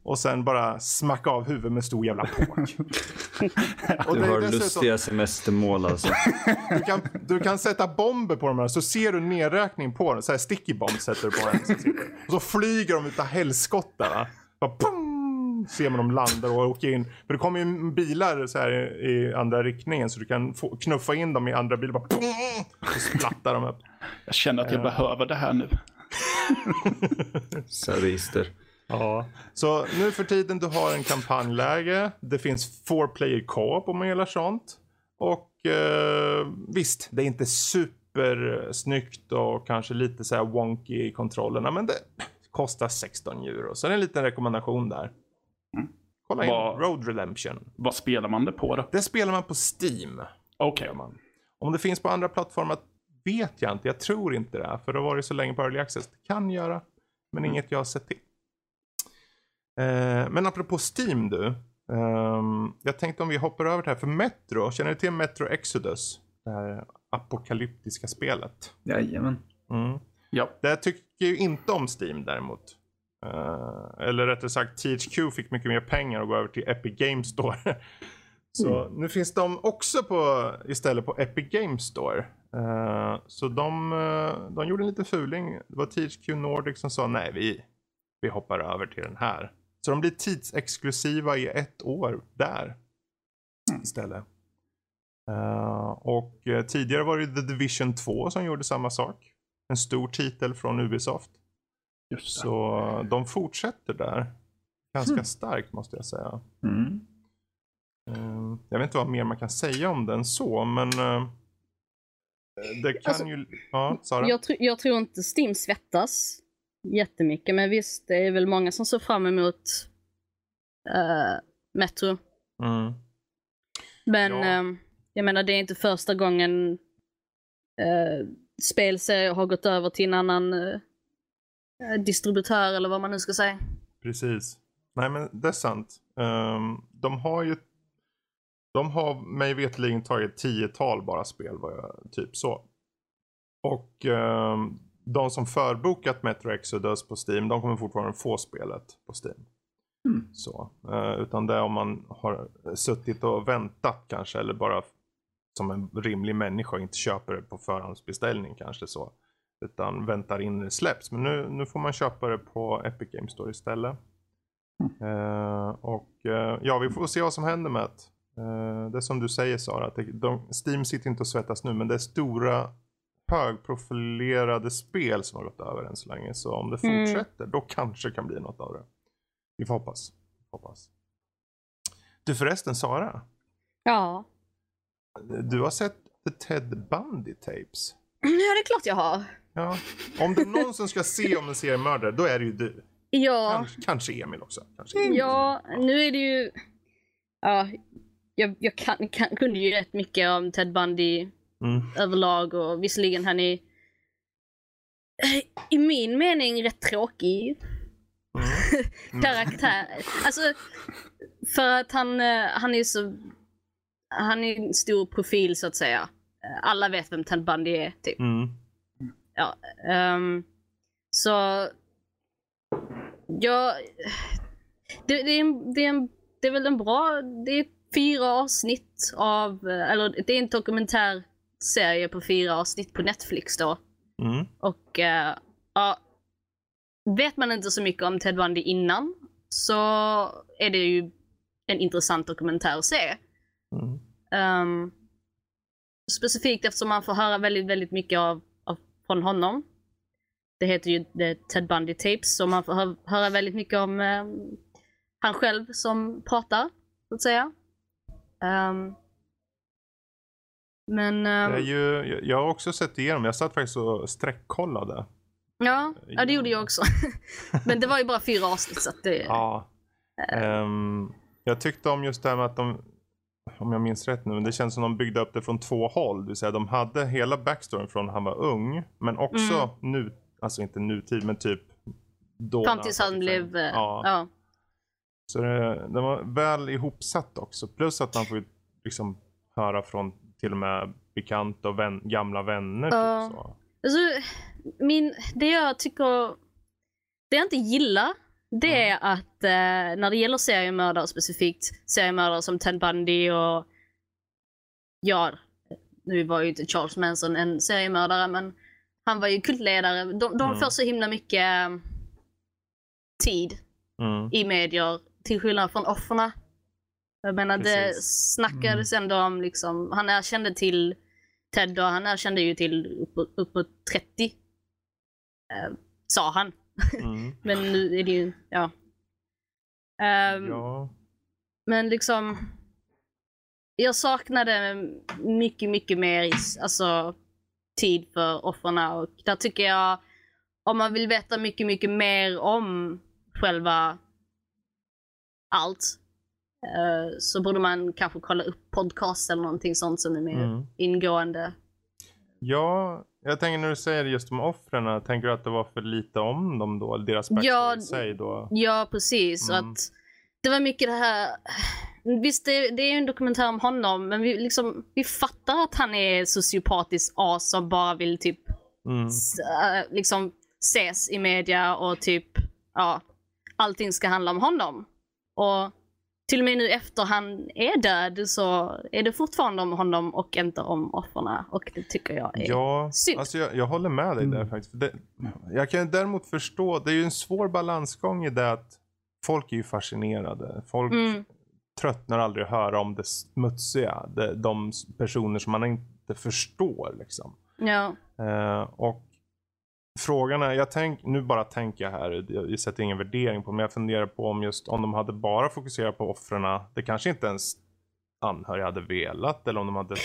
S1: Och sen bara smacka av huvudet med stor jävla påk.
S2: Du
S1: det är
S2: har
S1: dessutom-
S2: lustiga semestermål alltså.
S1: du, kan, du kan sätta bomber på de här så ser du nedräkning på den. Så här sticky bomb sätter du på sitter. Och så flyger de utav helskotta. Ser man dem landa och åker in. För det kommer ju bilar så här i, i andra riktningen så du kan få, knuffa in dem i andra bilar. Bara pum! Och splattar de upp.
S3: Jag känner att jag behöver det här nu.
S2: Sadister.
S1: Ja. Så nu för tiden du har en kampanjläge. Det finns four player co-op om man gillar sånt. Och eh, visst, det är inte supersnyggt och kanske lite så här wonky i kontrollerna. Men det kostar 16 euro. Så det är en liten rekommendation där. Kolla in
S3: Vad-
S1: Road Redemption.
S3: Vad spelar man det på då?
S1: Det spelar man på Steam.
S3: Okej.
S1: man. Om det finns på andra plattformar vet jag inte. Jag tror inte det. För det har varit så länge på Early Access. Det kan göra. Men inget jag har sett till. Eh, men apropå Steam du. ehm, jag tänkte om vi hoppar över det här. För Metro. Känner du till Metro Exodus? Det här apokalyptiska spelet.
S2: Jajamän.
S1: Mm.
S3: Ja.
S1: Det tycker ju inte om Steam däremot. Eh, eller rättare sagt THQ fick mycket mer pengar och gå över till Epic Games Store. Så nu finns de också på, istället på Epic Games Store. Eh, så de, eh, de gjorde en liten fuling. Det var THQ Nordic som sa nej vi, vi hoppar över till den här. Så de blir tidsexklusiva i ett år där. Istället. Eh, och eh, tidigare var det The Division 2 som gjorde samma sak. En stor titel från Ubisoft.
S3: Just det.
S1: Så eh, de fortsätter där. Ganska starkt måste jag säga.
S2: Mm.
S1: Eh, jag vet inte vad mer man kan säga om den så, men eh, det kan
S4: Alltså,
S1: ju... Ja, Sara?
S4: Jag, tr- jag tror inte Steam svettas jättemycket, men visst, det är väl många som ser fram emot uh, Metro.
S1: Mm.
S4: Men
S1: Ja.
S4: ehm, jag menar, det är inte första gången uh, spelserier har gått över till en annan eh, eh, distributör eller vad man nu ska säga.
S1: Precis. Nej men det är sant. Ehm, de har ju De har mig veterligen tagit tiotal bara spel jag, typ så. Och ehm, de som förbokat Metro Exodus på Steam de kommer fortfarande få spelet på Steam.
S2: Mm.
S1: Så. eh, utan det är om man har suttit och väntat kanske eller bara som en rimlig människa inte köper det på förhandsbeställning kanske så. Utan väntar in det släpps. Men nu, nu får man köpa det på Epic Games Store istället. Eh, och eh, ja, vi får se vad som händer med det. Uh, det är som du säger Sara, att det, de, Steam sitter inte och svettas nu men det är stora högprofilerade spel som har gått över än så länge. Så om det
S4: Mm.
S1: fortsätter då kanske det kan bli något av det. Vi får hoppas. hoppas. Du förresten Sara,
S4: Ja.
S1: du har sett The Ted Bundy Tapes.
S4: ja, det är klart jag har.
S1: Ja. Om det är någon som ska se om en seriemördare, då är det ju du.
S4: Ja.
S1: Kanske, kanske Emil också. Kanske Emil.
S4: Ja, nu är det ju... Ja, jag, jag kan, kan, kunde ju rätt mycket om Ted Bundy
S1: Mm.
S4: överlag och visserligen han är eh, i min mening rätt tråkig
S1: Mm.
S4: karaktär. Alltså, för att han, eh, han är så... Han är en stor profil så att säga. Eh, Alla vet vem Ted Bundy är, typ.
S1: Mm.
S4: Ja, ehm, så... Ja, det, det, är en, det, är en, det är väl en bra... Det är fyra avsnitt av... Eller det är en dokumentärserie på fyra avsnitt på Netflix då.
S1: Mm.
S4: Och eh, ja, vet man inte så mycket om Ted Bundy innan så är det ju en intressant dokumentär att se.
S1: Mm.
S4: Ehm, specifikt eftersom man får höra väldigt, väldigt mycket av, av, från honom. Det heter ju The Ted Bundy Tapes, så man får hö höra väldigt mycket om ehm, han själv som pratar, så att säga. Ehm, men...
S1: Det är ju, jag- jag har också sett igenom, jag satt faktiskt och sträckkollade.
S4: Ja, ja det gjorde jag också. Men det var ju bara fyra avsnitt så att det...
S1: Ja. Ehm, jag tyckte om just det här med att de, om jag minns rätt nu, men det känns som de byggde upp det från två håll. Det vill säga de hade hela backstoryn från han var ung, men också nu, alltså inte nutid, men typ då.
S4: Fram tills han
S1: liksom-
S4: blev... eh,
S1: Ja.
S4: Ja.
S1: Så det, det var väl ihopsatt också. Plus att man får liksom höra från till och med bekanta och vän, gamla vänner.
S4: Ja.
S1: Typ så.
S4: Alltså, min, det jag tycker... Det jag inte gillar, det är att eh, när det gäller seriemördare specifikt, seriemördare som Ted Bundy och... Ja, nu var ju inte Charles Manson en seriemördare, men han var ju kultledare. De, de
S1: Mm.
S4: får så himla mycket eh, tid
S1: Mm.
S4: i medier, till skillnad från offren. Jag menar, det
S1: Precis.
S4: snackades ändå om liksom, han erkände till Ted och han erkände ju till upp, uppåt 30. Eh, sa han.
S1: Mm.
S4: Men nu är det ju, ja. Ehm,
S1: Ja.
S4: Men liksom, jag saknade mycket, mycket mer alltså, tid för offren och där tycker jag, om man vill veta mycket, mycket mer om själva allt, eh, så borde man kanske kolla upp podcast eller någonting sånt som är mer
S1: Mm.
S4: ingående.
S1: Ja, jag tänker när du säger just om offren, tänker du att det var för lite om dem då? Deras backstory
S4: Ja,
S1: i sig då?
S4: Ja, precis.
S1: Mm.
S4: Att det var mycket det här... Visst, det, det är ju en dokumentär om honom, men vi, liksom, vi fattar att han är sociopatisk as som bara vill typ
S1: Mm.
S4: s- äh, liksom ses i media och typ, ja, allting ska handla om honom. Och till och med nu efter han är död så är det fortfarande om honom och inte om offren. Och det tycker jag är
S1: Ja,
S4: synd.
S1: alltså jag, jag håller med dig där faktiskt. För Det, jag kan däremot förstå, det är ju en svår balansgång i det att folk är ju fascinerade. Folk
S4: Mm.
S1: tröttnar aldrig att höra om det smutsiga. Det, de personer som man inte förstår liksom.
S4: Ja.
S1: Eh, och frågan är, jag tänk, nu bara tänker jag här, jag, sätter ingen värdering på men jag funderar på om just om de hade bara fokuserat på offren, det kanske inte ens anhöriga hade velat eller om de hade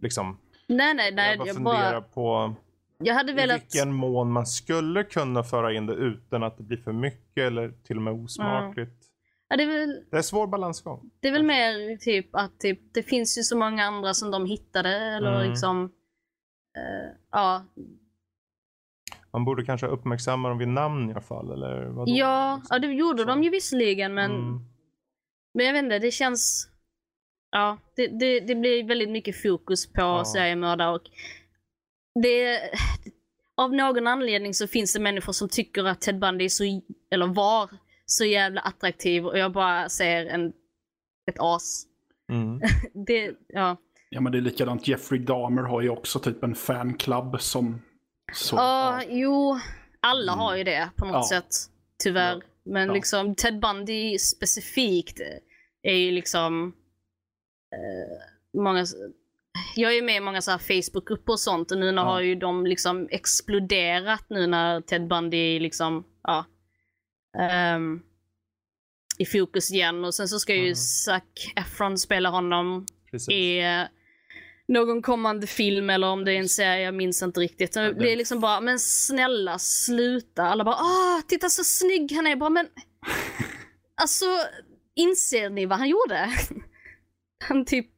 S1: liksom,
S4: Nej, nej, nej.
S1: jag bara
S4: Jag,
S1: funderar
S4: bara,
S1: på
S4: jag hade
S1: i
S4: velat...
S1: vilken mån man skulle kunna föra in det utan att det blir för mycket eller till och med osmakligt.
S4: Ja, det är väl
S1: Det är svår balansgång.
S4: Det är väl mer typ att typ, det finns ju så många andra som de hittade eller
S1: Mm.
S4: liksom eh, Ja,
S1: Man borde kanske uppmärksamma dem vid namn i alla fall eller vadå?
S4: ja, ja, det gjorde
S1: Så.
S4: de ju visserligen men,
S1: Mm.
S4: men jag vet inte, det känns Ja, det, det, det blir väldigt mycket fokus på
S1: Ja.
S4: seriemördare och det av någon anledning så finns det människor som tycker att Ted Bundy är så, eller var så jävla attraktiv och jag bara ser en, ett as.
S1: Mm.
S4: Det, ja.
S3: Ja men det är likadant, Jeffrey Dahmer har ju också typ en fanclub som... Så,
S4: Ja,
S3: ja.
S4: jo. Alla har ju det på något
S3: Ja.
S4: sätt. Tyvärr.
S3: Ja.
S4: Men
S3: Ja.
S4: liksom Ted Bundy specifikt är ju liksom eh, många jag är ju med i många så här Facebookgrupper och sånt och nu när
S3: Ja.
S4: har ju de liksom exploderat nu när Ted Bundy liksom, ja. ehm, I fokus igen och sen så ska ju
S1: Mhm.
S4: Zac Efron spela honom
S1: Precis.
S4: i eh, någon kommande film eller om det är en serie, jag minns inte riktigt. Så det är
S1: den-
S4: liksom bara, men snälla sluta. Alla bara, åh, titta så snygg han är. Bara, men alltså, inser ni vad han gjorde? Han typ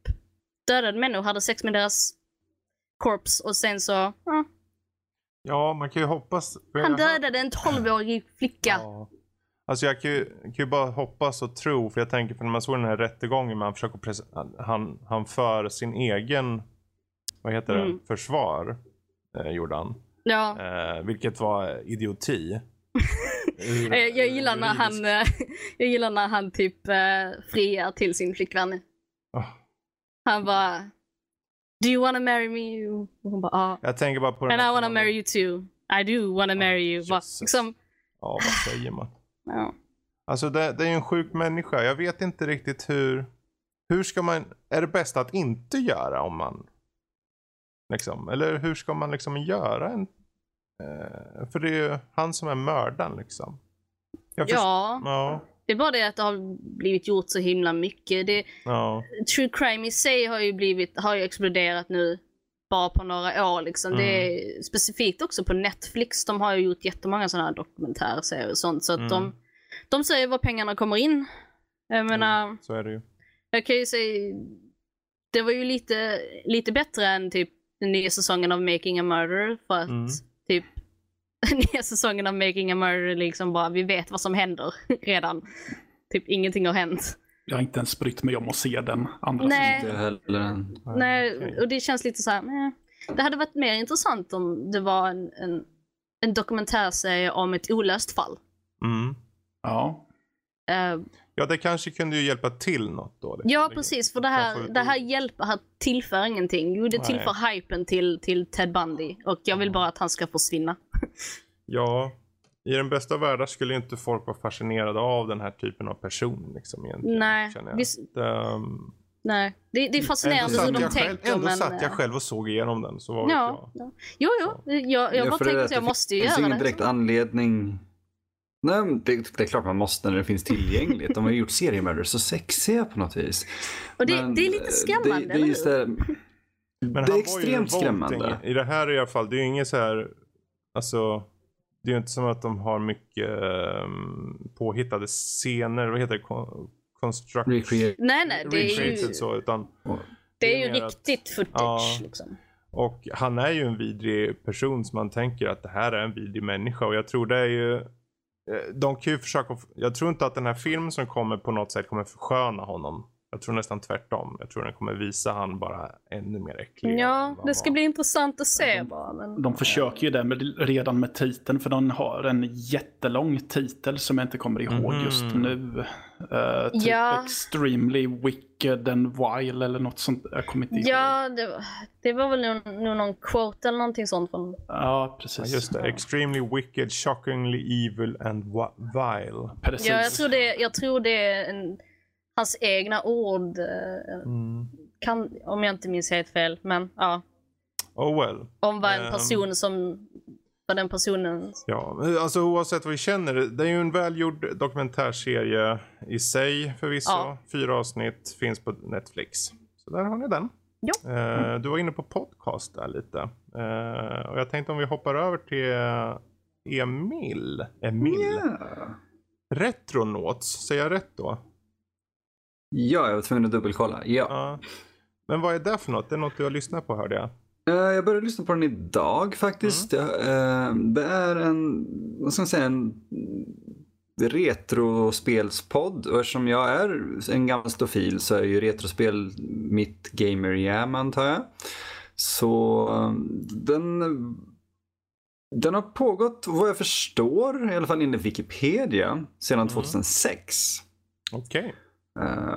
S4: dödade människor, hade sex med deras korps och sen så, ja,
S1: Ja, man kan ju hoppas.
S4: han dödade en 12-årig flicka.
S1: Ja. Alltså jag kan ju, kan ju bara hoppas och tro, för jag tänker för när man såg den här rättegången, man försöker han, han för sin egen, vad heter
S4: Mm.
S1: det, försvar, eh, gjorde han.
S4: Ja.
S1: Eh, vilket var idioti. Ur-
S4: Jag, gillar när han, eh, jag gillar när han typ eh, friar till sin flickvän.
S1: Ah.
S4: Han bara Do you wanna marry me? Och hon bara ja.
S1: Jag tänker bara på
S4: And I wanna marry you too. I do wanna marry you. Bara,
S1: Jesus.
S4: liksom,
S1: Ja, vad säger man?
S4: Ja.
S1: Alltså det, det är ju en sjuk människa. Jag vet inte riktigt hur, hur ska man, är det bäst att inte göra om man, liksom, eller hur ska man liksom göra en, eh, för det är ju han som är mördaren liksom. Jag först-
S4: ja,
S1: Ja,
S4: det är bara det att det har blivit gjort så himla mycket. Det,
S1: ja,
S4: true crime i sig har ju blivit, har ju exploderat nu bara på några år liksom. Det
S1: Mm.
S4: är specifikt också på Netflix. De har ju gjort jättemånga sådana här dokumentärserier och sånt. Så att
S1: Mm.
S4: de, de säger var pengarna kommer in. Jag menar,
S1: så är det ju.
S4: jag kan ju säga, det var ju lite, lite bättre än typ den nya säsongen av Making a Murder. För att
S1: Mm.
S4: typ den nya säsongen av Making a Murder liksom bara, vi vet vad som händer redan. Typ ingenting har hänt.
S3: Jag har inte ens brytt mig om att se den andra
S4: Nej.
S2: Inte heller.
S4: Nej, och det känns lite så här, nej. Det hade varit mer intressant om det var en, en, en dokumentärserie om ett olöst fall.
S1: Mm.
S3: Ja.
S4: Eh,
S1: Ja, det kanske kunde ju hjälpa till något då. liksom.
S4: ja, precis. För det här, det här hjälper, här tillför ingenting. Jo, det
S1: Nej.
S4: tillför hypen till, till Ted Bundy. Och jag vill bara att han ska försvinna.
S1: Ja, i den bästa av världar skulle inte folk vara fascinerade av den här typen av person liksom egentligen.
S4: Nej,
S1: känner jag.
S4: visst-
S1: Det, um,
S4: Nej, det, det är
S1: Ändå
S4: fascinerande hur de
S1: jag själv,
S4: tänker.
S1: ändå
S4: men,
S1: satt jag
S4: eh,
S1: själv och såg igenom den. Så vet
S4: Ja,
S1: jag.
S4: ja. Jo, jo. Jag, jag
S2: Ja,
S4: bara
S2: det
S4: tänker
S2: att
S4: jag
S2: det
S4: måste ju
S2: finns
S4: göra
S2: ingen
S4: det.
S2: direkt anledning. Nej, det, det är klart man måste när det finns tillgängligt. De har ju gjort seriemördare så sexiga på något vis.
S4: Och det,
S2: Men,
S4: det är lite skrämmande,
S2: det, det är
S4: eller
S2: just
S4: hur?
S2: det,
S1: Men
S2: det är
S1: var
S2: extremt skrämmande.
S1: I det här i alla fall, det är ju inget så här, alltså, det är ju inte som att de har mycket um, påhittade scener, vad heter det, Con- reconstruct...
S2: Recreate.
S4: Nej, nej, det är ju,
S1: recreated så, utan...
S4: det är ju
S1: mer att-
S4: riktigt footage
S1: Ja.
S4: liksom.
S1: Och han är ju en vidrig person som man tänker att det här är en vidrig människa och jag tror det är ju eh, de kan ju försöka, jag tror inte att den här filmen som kommer på något sätt kommer försköna honom. Jag tror nästan tvärtom. Jag tror den kommer visa han bara ännu mer äcklig.
S4: Ja, det ska
S1: han
S4: bli intressant att se bara. Men...
S3: De försöker ju det med, redan med titeln för de har en jättelång titel som jag inte kommer ihåg
S1: Mhm.
S3: just nu. Uh, typ
S4: Ja.
S3: Extremely Wicked and Wild eller något sånt. Jag kommer inte ihåg.
S4: Ja, det, var- det var väl nog, nog någon quote eller någonting sånt från...
S3: Ja,
S1: Ja,
S3: precis.
S1: just det. Extremely wicked, shockingly evil and vile.
S3: Precis.
S4: Ja, jag tror det, jag tror det är en, hans egna ord. eh,
S1: Mm.
S4: Kan, om jag inte minns helt fel. Men ja.
S1: Oh well.
S4: Om vad en
S1: Ehm.
S4: person som... Vad den personen...
S1: Ja, alltså oavsett vad vi känner. Det är ju en välgjord dokumentärserie i sig förvisso.
S4: Ja.
S1: Fyra avsnitt finns på Netflix. Så där har ni den.
S4: Ja.
S1: Eh, du var inne på podcast där lite. Eh, och jag tänkte om vi hoppar över till Emil. Emil.
S2: Ja.
S1: Retronauts, säger jag rätt då?
S2: Ja, jag var tvungen att dubbelkolla. Ja.
S1: Ja. Men vad är det för något? Det är något du har lyssnat på hörde jag.
S2: Eh, Jag började lyssna på den idag faktiskt. Jag, eh, Det är en, vad ska man säga, en retrospelspodd. Och eftersom jag är en gammal stofil så är ju retrospel mitt gamer jam antar jag. Så eh, den, den har pågått, vad jag förstår, i alla fall enligt Wikipedia, sedan 2006.
S1: Okej.
S2: Eh,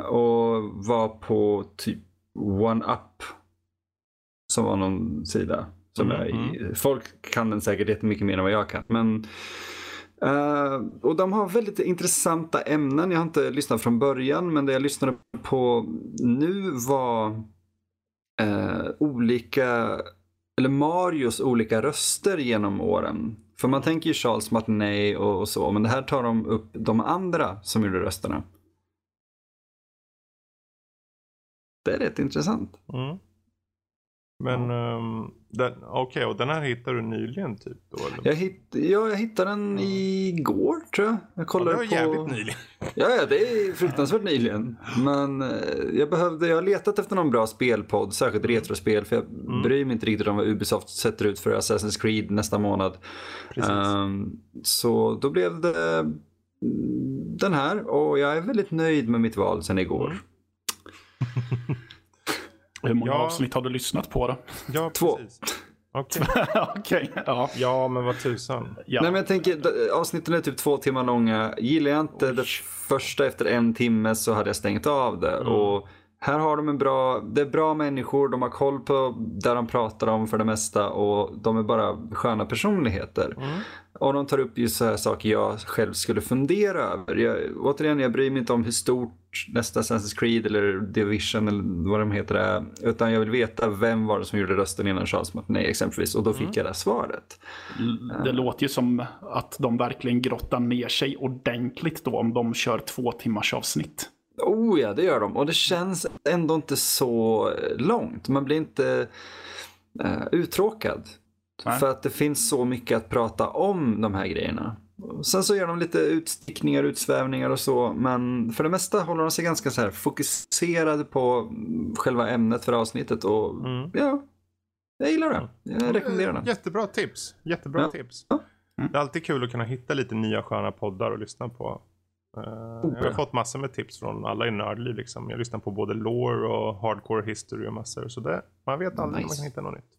S2: och var på typ OneUp. Som var någon sida. Som
S1: Mm,
S2: är i, folk kan den säkert jättemycket mer än vad jag kan. Men, eh, och de har väldigt intressanta ämnen. Jag har inte lyssnat från början. Men det jag lyssnade på nu var eh, olika, eller Marios olika röster genom åren. För man tänker ju Charles Martinet och, och så. Men det här tar de upp de andra som gjorde rösterna. Det är rätt intressant.
S1: Mm. Men um, okej, och den här hittar du nyligen typ då? Eller?
S2: Jag, hitt, ja, jag hittade den igår tror jag. Jag
S1: Ja, det
S2: kollade
S1: var
S2: på...
S1: jävligt nyligen.
S2: Ja, ja, det är fruktansvärt nyligen. Men eh, jag behövde, jag har letat efter någon bra spelpodd, särskilt
S1: Mm.
S2: retrospel. För jag bryr mig inte riktigt om vad Ubisoft sätter ut för Assassin's Creed nästa månad. Ehm, så då blev det mm, den här och jag är väldigt nöjd med mitt val sen igår.
S1: Mm.
S3: Hur många
S1: Ja.
S3: avsnitt har du lyssnat på då?
S1: Ja,
S2: Två.
S1: Okej.
S3: Okej, ja.
S1: Ja, men vad tusan.
S3: ja.
S2: Nej men jag tänker, avsnitten är typ två timmar långa. Gillar jag inte det första efter en timme så hade jag stängt av det. Och här har de en bra, det är bra människor, de har koll på det de pratar om för det mesta och de är bara sköna personligheter. Och de tar upp just så här saker jag själv skulle fundera över. Jag, återigen, jag bryr mig inte om hur stort nästa Assassin's Creed eller Division eller vad de heter är. Utan jag vill veta vem var det som gjorde rösten innan Charles Martinet exempelvis. Och då fick jag det här svaret.
S3: Det låter ju som att de verkligen grottar ner sig ordentligt då om de kör två timmars avsnitt.
S2: Oh ja, det gör de. Och det känns ändå inte så eh, långt. Man blir inte eh, uttråkad.
S3: Nej.
S2: För att det finns så mycket att prata om de här grejerna. Sen så gör de lite utstickningar, utsvävningar och så. Men för det mesta håller de sig ganska så här fokuserade på mm, själva ämnet för avsnittet. Och
S1: Mm.
S2: ja, jag gillar det. Jag rekommenderar den.
S1: Jättebra tips. Jättebra
S2: Ja.
S1: tips.
S2: Ja.
S1: Det är alltid kul att kunna hitta lite nya sköna poddar att lyssna på. Eh, jag har fått massor med tips från alla i Nördliv. Liksom. Jag lyssnar på både lore och hardcore history och massor. Så det, man vet aldrig när man
S2: Nice.
S1: kan hitta något nytt.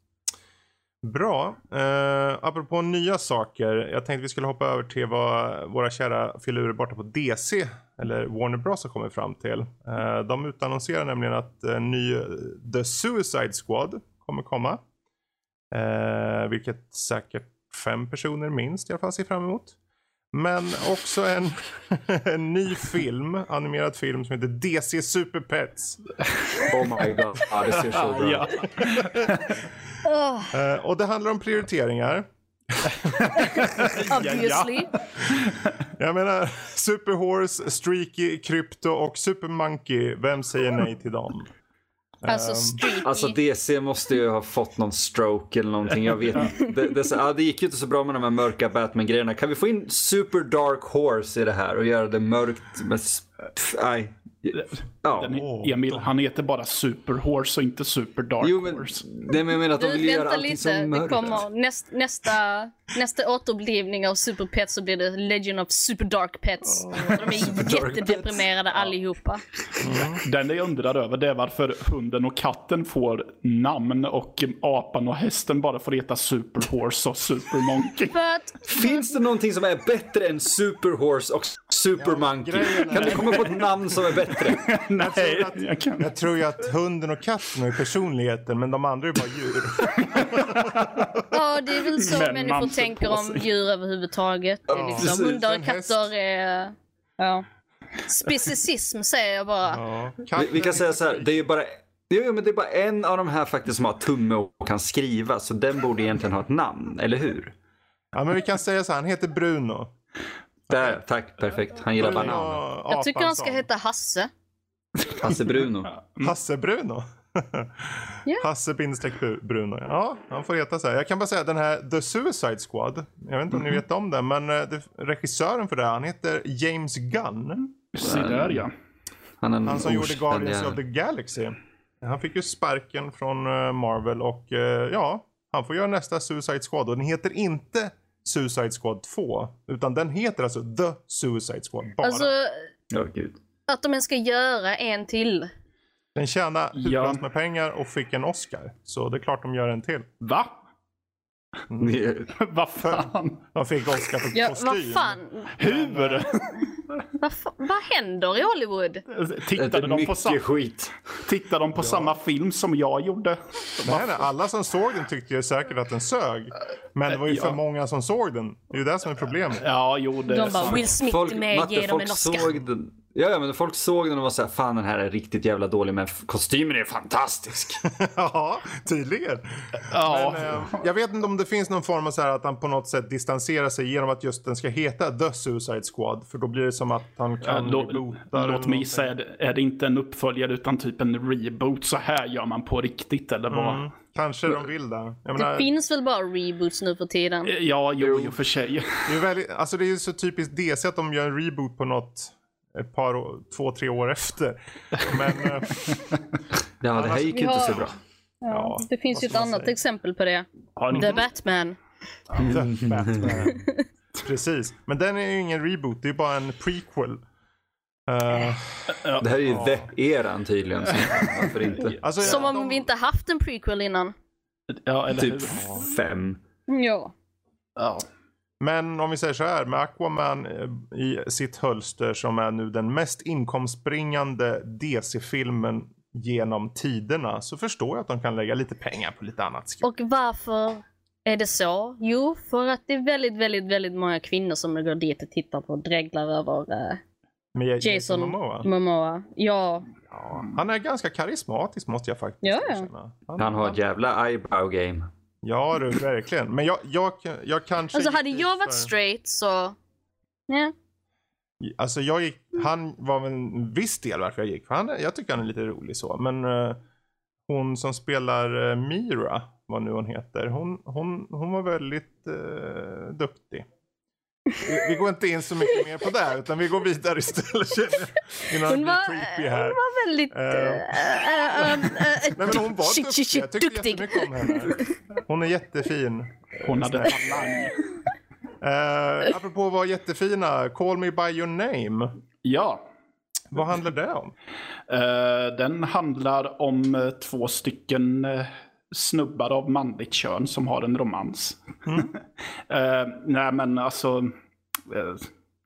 S1: Bra. Uh, apropå nya saker. Jag tänkte vi skulle hoppa över till vad våra kära filurer borta på DC eller Warner Bros har kommit fram till. Eh, de utannonserar nämligen att en ny eh, The Suicide Squad kommer komma. Eh, vilket säkert fem personer minst i alla fall ser fram emot. Men också en, en ny film, animerad film som heter DC Super Pets.
S2: Oh my god, ja, det ser så bra ut.
S1: Eh, och det handlar om prioriteringar.
S4: obviously.
S1: Jag menar Super Horse, Streaky, Krypto och Super Monkey. Vem säger nej till dem?
S4: Alltså
S1: Ehm.
S2: Alltså DC måste ju ha fått någon stroke eller någonting. Jag vet inte. det, det, så- det gick ju inte så bra med de här mörka Batman-grejerna. Kan vi få in Super Dark Horse i det här och göra det mörkt? Med, nej, Ja.
S3: Den, Emil, han heter bara Super Horse och inte Super Dark
S2: Jo, men,
S3: Horse.
S2: nej, men jag menar att de
S4: Du,
S2: vill göra
S4: vänta
S2: allting
S4: lite. Det
S2: mörkt.
S4: kommer näst, nästa, nästa återupplivning av Super Pets så blir det Legend of Super Dark Pets. De är jättedeprimerade allihopa.
S3: Den jag undrar över det är varför hunden och katten får namn och apan och hästen bara får heta Super Horse och Super Monkey.
S4: För att
S2: Finns det någonting som är bättre än Super Horse och Super Monkey?
S1: grejen är-
S2: Kan du komma på ett namn som är bättre?
S3: Nej,
S1: att-
S3: jag kan
S1: Jag tror ju att hunden och katten har personligheten, men de andra är bara djur.
S4: Ja, det är väl så
S3: Men
S4: människor tänker om djur överhuvudtaget. Det är
S1: Ja,
S4: liksom,
S2: precis.
S4: hundar och katter är... Ja. Specicism säger jag bara.
S1: Ja,
S2: Vi, vi kan säga så här, det är ju bara Jo, jo, men det är bara en av de här faktiskt som har tumme och kan skriva, så den borde egentligen ha ett namn, eller hur?
S1: Ja, men vi kan säga så här, han heter Bruno.
S2: Där, tack, perfekt. Han gillar
S1: Bruno,
S2: banan.
S4: Jag tycker han ska heta Hasse.
S2: Hasse Bruno.
S1: Hasse Bruno.
S4: Ja.
S1: Hasse Bruno. Ja, han får heta så här. Jag kan bara säga den här The Suicide Squad. Jag vet inte om ni vet om den, men eh, det, regissören för det här, han heter James Gunn.
S3: Se där ja.
S2: Han, är en
S1: Han som gjorde Guardians of the Galaxy. Han fick ju sparken från eh, Marvel och eh, ja, han får göra nästa Suicide Squad. Och den heter inte Suicide Squad 2, utan den heter alltså The Suicide Squad bara.
S4: Alltså,
S2: gud.
S4: att de ens ska göra en till.
S1: Den tjänade
S3: Ja.
S1: med pengar och fick en Oscar. Så det är klart de gör en till.
S3: Va?
S2: Det-
S3: Vad fan?
S1: De fick Oscar för
S4: Ja,
S1: kostym.
S4: vad fan?
S3: Hur?
S4: Vad, vad händer i Hollywood?
S2: Det
S3: Tittade de på, sam-
S2: skit.
S3: tittade de på samma film som jag gjorde?
S1: Nej, nej, alla som såg den tyckte ju säkert att den sög. Men det var ju
S3: Ja.
S1: för många som såg den. Det är ju det som är problemet.
S3: Ja, jo det
S4: De bara. Will Smith
S2: Folk,
S4: med,
S2: Matte,
S4: ge dem en Oscar.
S2: såg den. Ja, ja, men folk såg den och var så här, fan den här är riktigt jävla dålig, men kostymen är fantastisk.
S1: ja, tydligen.
S3: Ja.
S1: Men, eh, jag vet inte om det finns någon form av så här att han på något sätt distanserar sig genom att just den ska heta The Suicide Squad. För då blir det som att han
S3: Ja,
S1: kan bli botad
S3: låt mig gissa, är det, är det inte en uppföljare utan typ en reboot? Så här gör man på riktigt eller vad?
S1: Mm, kanske de vill det. Jag
S4: Det
S1: menar,
S4: finns väl bara reboots nu för tiden?
S3: Ja, jo, och för sig.
S1: det, är ju väldigt, alltså det är ju så typiskt DC att de gör en reboot på något ett par, två, tre år efter. Men eh,
S2: Ja, det här gick inte
S4: har-
S2: så bra.
S1: Ja,
S4: det finns ju ett annat
S1: säga?
S4: exempel på det.
S3: Ni...
S4: The Batman.
S1: The Batman. Precis. Men den är ju ingen reboot, det är bara en prequel. Eh,
S2: Det här är ju the-eran tydligen. Varför inte?
S1: alltså,
S4: Som om
S1: de-
S4: vi inte haft en prequel innan.
S3: Ja, eller
S2: Typ
S3: hur?
S2: fem.
S4: Ja.
S3: Ja.
S1: Men om vi säger så här, med Aquaman eh, i sitt hölster som är nu den mest inkomstbringande DC-filmen genom tiderna så förstår jag att de kan lägga lite pengar på lite annat skräp.
S4: Och varför är det så? Jo, för att det är väldigt, väldigt, väldigt många kvinnor som går dit och tittar på och dreglar över eh,
S1: Med Jason,
S4: Jason
S1: Momoa.
S4: Momoa. Ja,
S1: Ja, han är ganska karismatisk måste jag faktiskt
S4: Ja, ja.
S1: erkänna.
S2: Han har ett jävla eyebrow game.
S1: Ja du, verkligen. Men jag, jag, jag kanske...
S4: alltså hade jag
S1: för-
S4: varit straight så... Ja.
S1: Alltså jag gick, han var väl en viss del varför jag gick. För han, jag tycker han är lite rolig så. Men eh, hon som spelar eh, Mira, vad nu hon heter. Hon, hon, hon var väldigt uh, duktig. Vi, vi går inte in så mycket mer på det utan vi går vidare istället. Innan
S4: Hon var,
S1: creepy
S4: hon
S1: här.
S4: var väldigt...
S1: Eh.
S4: eh, eh, eh,
S1: Nej men hon var
S4: shit,
S1: duktig. Jag tyckte
S4: duktig.
S1: jättemycket om henne. Hon är jättefin.
S3: Hon hade talang.
S1: Uh, apropå att vara jättefina, Call Me By Your Name.
S3: Ja.
S1: Vad handlar det om?
S3: Eh, den handlar om eh, två stycken eh, snubbar av manligt kön som har en romans. Eh, nej men alltså, eh,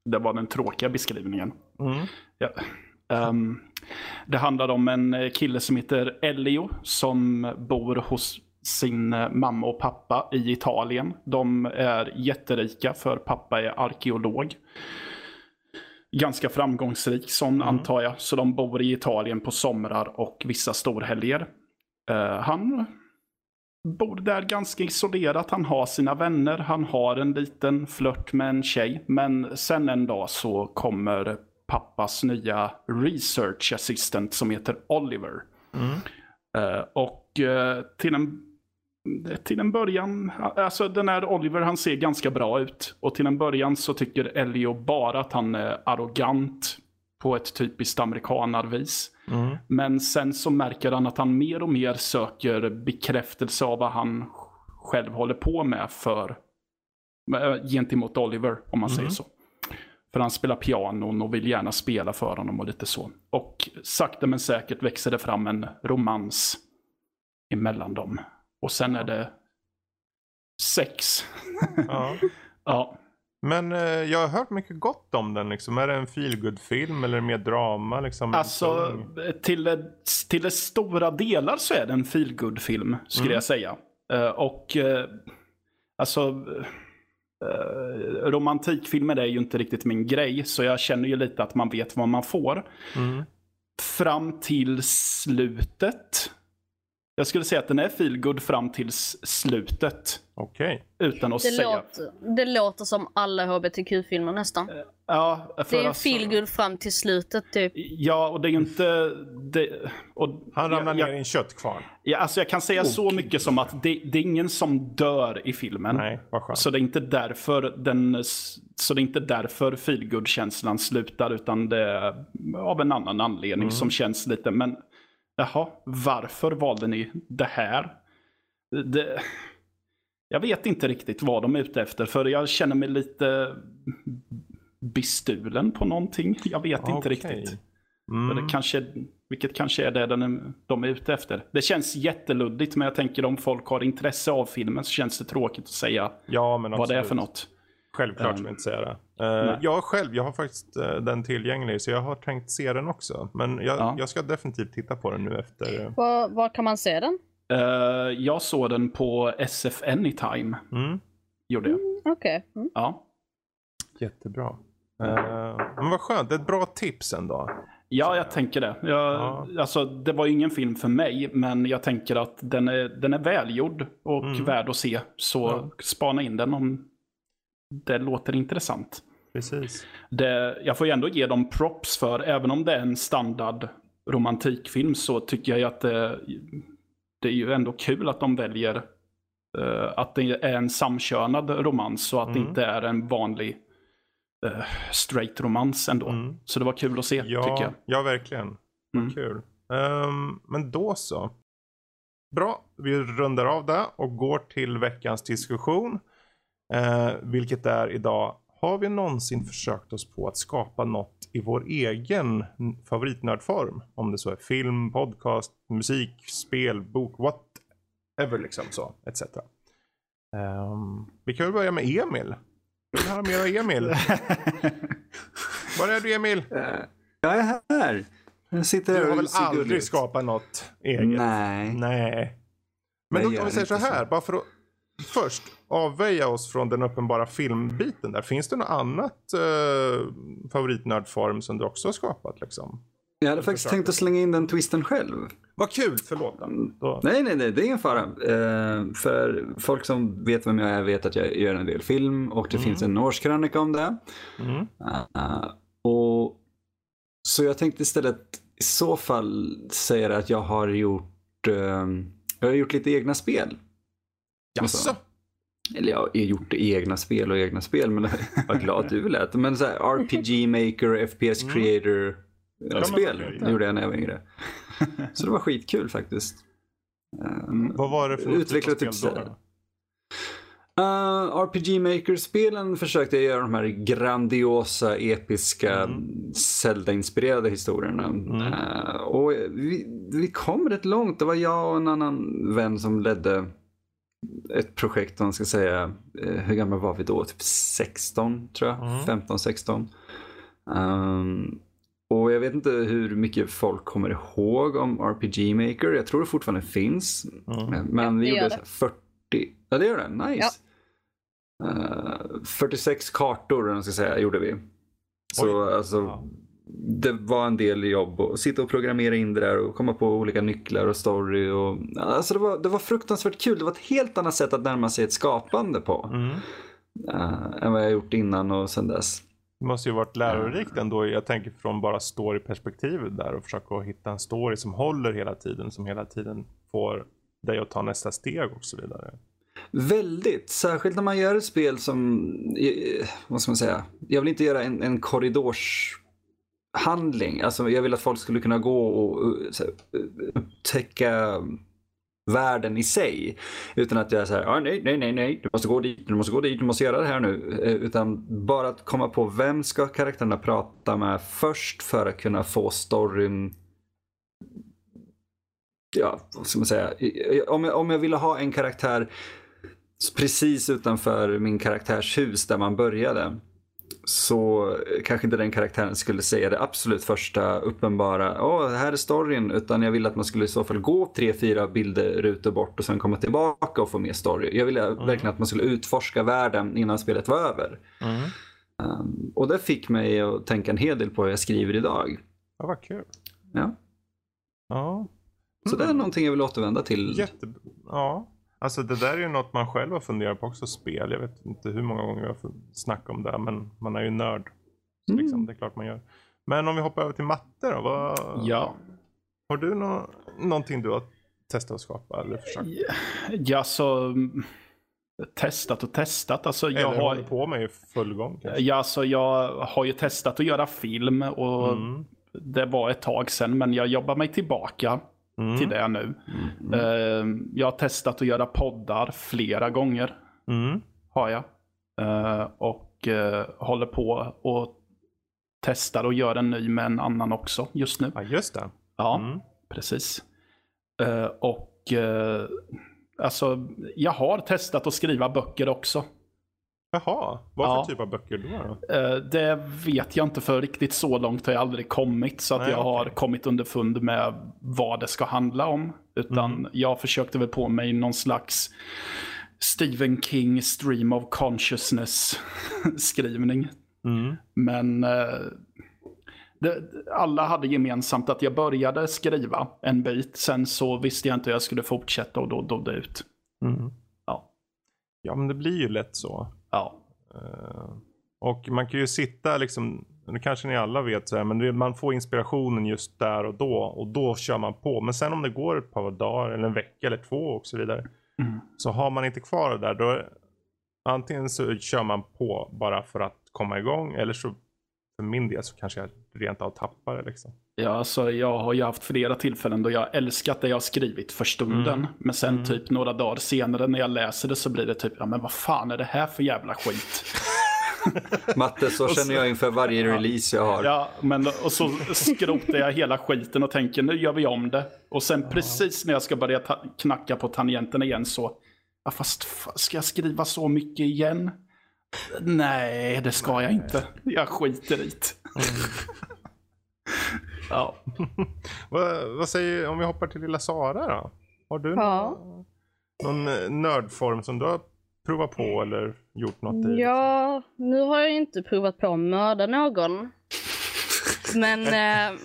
S3: det var den tråkiga beskrivningen.
S1: Mm.
S3: Ja. Ehm, det handlar om en kille som heter Elio som bor hos sin mamma och pappa i Italien. De är jätterika för pappa är arkeolog. Ganska framgångsrik sån antar jag. Så de bor i Italien på somrar och vissa storhelger. Eh, han bor där ganska isolerat. Han har sina vänner. Han har en liten flört med en tjej. Men sen en dag så kommer pappas nya research assistant som heter Oliver. Eh, och eh, till en, till en början, alltså den här Oliver han ser ganska bra ut. Och till en början så tycker Elio bara att han är arrogant på ett typiskt amerikanarvis.
S1: Mm.
S3: Men sen så märker han att han mer och mer söker bekräftelse av vad han själv håller på med för eh, gentemot Oliver, om man säger så. För han spelar pianon och vill gärna spela för honom och lite så. Och sakta men säkert växer det fram en romans emellan dem. Och sen är det sex.
S1: Ja.
S3: ja.
S1: Men eh, jag har hört mycket gott om den. Liksom. Är det en feelgood film eller mer drama? Liksom?
S3: Alltså, till det, till stora delar så är det en feelgood film skulle
S1: Mm.
S3: jag säga. Eh, och eh, alltså, uh, romantikfilmer är ju inte riktigt min grej, så jag känner ju lite att man vet vad man får.
S1: Mm.
S3: Fram till slutet. Jag skulle säga att den är feelgood fram till slutet.
S1: Okej.
S3: Utan att
S4: Det
S3: säga...
S4: låter, det låter som alla hbtq-filmer nästan.
S3: Ja, för
S4: Det är
S3: alltså-
S4: feelgood fram till slutet typ.
S3: Ja, och det är ju inte... Det, och,
S1: Han ramlar ner i en köttkvarn.
S3: Ja, alltså jag kan säga så mycket som att det, det är ingen som dör i filmen.
S1: Nej, vad skönt.
S3: Så det är inte därför den så det är inte därför feelgood-känslan slutar utan det är av en annan anledning som känns lite men jaha, varför valde ni det här? Det, jag vet inte riktigt vad de är ute efter för jag känner mig lite bestulen på någonting. Jag vet inte
S1: Okej.
S3: riktigt.
S1: Mm.
S3: Det kanske, vilket kanske är det den är, de är ute efter. Det känns jätteluddigt men jag tänker om folk har intresse av filmen så känns det tråkigt att säga
S1: Ja, men
S3: vad det är för något.
S1: Självklart
S3: Um,
S1: ska vi inte säga det. Uh, jag själv, jag har faktiskt eh, den tillgänglig så jag har tänkt se den också. Men jag,
S3: Ja.
S1: jag ska definitivt titta på den nu efter. eh,
S4: Var, var kan man se den?
S3: Eh, jag såg den på SF Anytime.
S1: Mm.
S3: Gjorde jag.
S4: Okej. Mm.
S3: Ja.
S1: Jättebra. Eh, men vad skönt, det är ett bra tips ändå.
S3: ja, jag tänker det. Jag,
S1: Ja.
S3: alltså, det var ju ingen film för mig, men jag tänker att den är, den är välgjord och
S1: Mm.
S3: värd att se. Så
S1: Ja.
S3: spana in den om det låter intressant.
S1: Precis.
S3: det, jag får ju ändå ge dem props för, även om det är en standard romantikfilm så tycker jag ju att det, det är ju ändå kul att de väljer eh, att det är en samkönad romans och att det
S1: Mm.
S3: inte är en vanlig uh, straight romans ändå.
S1: Mm.
S3: Så det var kul att se, tycker
S1: Ja,
S3: jag.
S1: ja verkligen.
S3: Mm.
S1: Kul. Ehm, men då så. Bra, vi rundar av det och går till veckans diskussion. Eh, vilket är idag, har vi någonsin försökt oss på att skapa något i vår egen favoritnördform? Om det så är film, podcast, musik, spel, bok, whatever liksom så, etc. Ehm, vi kan väl börja med Emil. Vill du höra mer av Emil? Var är du Emil?
S2: Eh, Jag är här. Jag sitter
S1: Du har väl aldrig
S2: ut.
S1: skapat något eget?
S2: Nej.
S1: Nej. Men
S2: Jag
S1: då, om vi
S2: inte så.
S1: här, bara för att först avväja oss från den uppenbara filmbiten där. Finns det något annat eh, favoritnördform som du också har skapat liksom?
S2: Jag hade faktiskt tänkt att slänga in den twisten själv.
S1: Vad kul, förlåt. Då.
S2: Nej, nej, nej, det är ingen fara. Eh, för folk som vet vem jag är vet att jag gör en del film och det finns en årskrönika om det.
S1: Mm.
S2: Eh, och Så jag tänkte istället i så fall säga att jag har gjort, eh, jag har gjort lite egna spel.
S1: Jaså?
S2: Eller jag har gjort egna spel och egna spel, men vad glad du lät. Men så här, RPG Maker, FPS
S1: Mm.
S2: Creator eh,
S1: men
S2: spel det gjorde jag när jag var yngre. Så det var skitkul faktiskt. Um,
S1: Vad var det för
S2: Utveckla
S1: typ
S2: typ
S1: spel
S2: så
S1: då?
S2: här. Uh, RPG Maker-spelen försökte jag göra de här grandiosa, episka,
S1: Mm.
S2: Zelda-inspirerade historierna.
S1: Mm.
S2: Uh, och vi, vi kom rätt långt. Det var jag och en annan vän som ledde ett projekt, om man ska säga. Uh, hur gamla var vi då? Typ 16 tror jag.
S1: Mm.
S2: 15, 16. Um, och jag vet inte hur mycket folk kommer ihåg om RPG Maker. Jag tror det fortfarande finns.
S1: Mm.
S2: Men
S4: Ja,
S2: vi gjorde
S4: gör
S2: så här 40. Ja, det gör det. Nice. Eh, 46 kartor, om man ska säga, gjorde vi. Så
S1: Oj.
S2: alltså,
S1: Ja.
S2: Det var en del jobb att sitta och programmera in det där och komma på olika nycklar och story. Och, alltså det, var, det var fruktansvärt kul. Det var ett helt annat sätt att närma sig ett skapande på.
S1: Mm.
S2: eh, än vad jag gjort innan och sen dess.
S1: Det måste ju varit lärorikt ändå. Jag tänker från bara storyperspektivet där och försöka hitta en story som håller hela tiden. Som hela tiden får dig att ta nästa steg och så vidare.
S2: Väldigt, särskilt när man gör ett spel som, eh, vad ska man säga, jag vill inte göra en, en korridors handling. Alltså jag vill att folk skulle kunna gå och så här, upptäcka världen i sig. Utan att jag är såhär, ah, nej, nej, nej, nej, du måste gå dit, du måste gå dit, du måste göra det här nu. Eh, utan bara att komma på vem ska karaktärerna prata med först för att kunna få storyn Ja, vad ska man säga? Om jag, om jag ville ha en karaktär precis utanför min karaktärshus där man började så kanske inte den karaktären skulle säga det absolut första uppenbara, åh, här är storyn, utan jag ville att man skulle i så fall gå tre, fyra bilderrutor bort och sen komma tillbaka och få mer story. Jag ville verkligen att man skulle utforska världen innan spelet var över.
S1: Mm.
S2: Um, och det fick mig att tänka en hel del på vad jag skriver idag.
S1: Ja, vad kul.
S2: Ja.
S1: Ja.
S2: Så det är någonting jag vill återvända till.
S1: Jätte... Ja. Alltså det där är ju något man själv har funderat på också, spel. Jag vet inte hur många gånger jag har snackat om det, men man är ju nörd.
S2: Mm.
S1: liksom, det är klart man gör. Men om vi hoppar över till matte då. Vad...
S3: Ja.
S1: Har du nå... någonting du har testat att skapa eller försökt?
S3: Ja, så mm, testat och testat. Alltså, jag
S1: eller
S3: har,
S1: håller på med i full gång kanske?
S3: ja, så jag har ju testat att göra film och
S1: Mm.
S3: det var ett tag sedan, men jag jobbar mig tillbaka
S1: Mm.
S3: till det nu. Eh, jag har testat att göra poddar flera gånger,
S1: Mm.
S3: har jag. Eh, och eh, håller på och testar och gör en ny med en annan också just nu.
S1: Ja, just det.
S3: Ja,
S1: Mm.
S3: precis. Eh, och eh, alltså, jag har testat att skriva böcker också.
S1: Jaha, vad för
S3: Ja.
S1: typ av böcker då? då?
S3: Eh, det vet jag inte för riktigt så långt har jag aldrig kommit. Så att
S1: Nej,
S3: jag har
S1: okej.
S3: kommit underfund med vad det ska handla om. Utan
S1: Mm.
S3: jag försökte väl på mig någon slags Stephen King stream of consciousness skrivning.
S1: Mm.
S3: Men eh, det, alla hade gemensamt att jag började skriva en bit. Sen så visste jag inte hur jag skulle fortsätta och då dog det ut.
S1: Mm.
S3: Ja.
S1: Ja, men det blir ju lätt så.
S3: Ja.
S1: Eh, och man kan ju sitta liksom, nu kanske ni alla vet så här, men man får inspirationen just där och då och då kör man på. Men sen om det går ett par dagar eller en vecka eller två och så vidare.
S3: Mm.
S1: Så har man inte kvar det där då antingen så kör man på bara för att komma igång eller så för min del så kanske jag rent av tappar det liksom.
S3: Ja, alltså jag har ju haft flera tillfällen då jag älskat det jag har skrivit för stunden.
S1: Mm.
S3: Men sen
S1: Mm.
S3: typ några dagar senare när jag läser det så blir det typ, ja men vad fan är det här för jävla skit?
S2: Matte, så känner jag inför varje release jag har.
S3: Ja, men och så skrotar jag hela skiten och tänker nu gör vi om det. Och sen precis när jag ska börja knacka på tangenterna igen så, ja fast fa- ska jag skriva så mycket igen? Nej, det ska jag inte. Jag skiter i det. ja.
S1: Vad, vad säger om vi hoppar till lilla Sara då? Har du
S4: Ja.
S1: någon, någon eh, nördform som du har provat på eller gjort något i?
S4: Ja, nu har jag inte provat på att mörda någon. Men eh,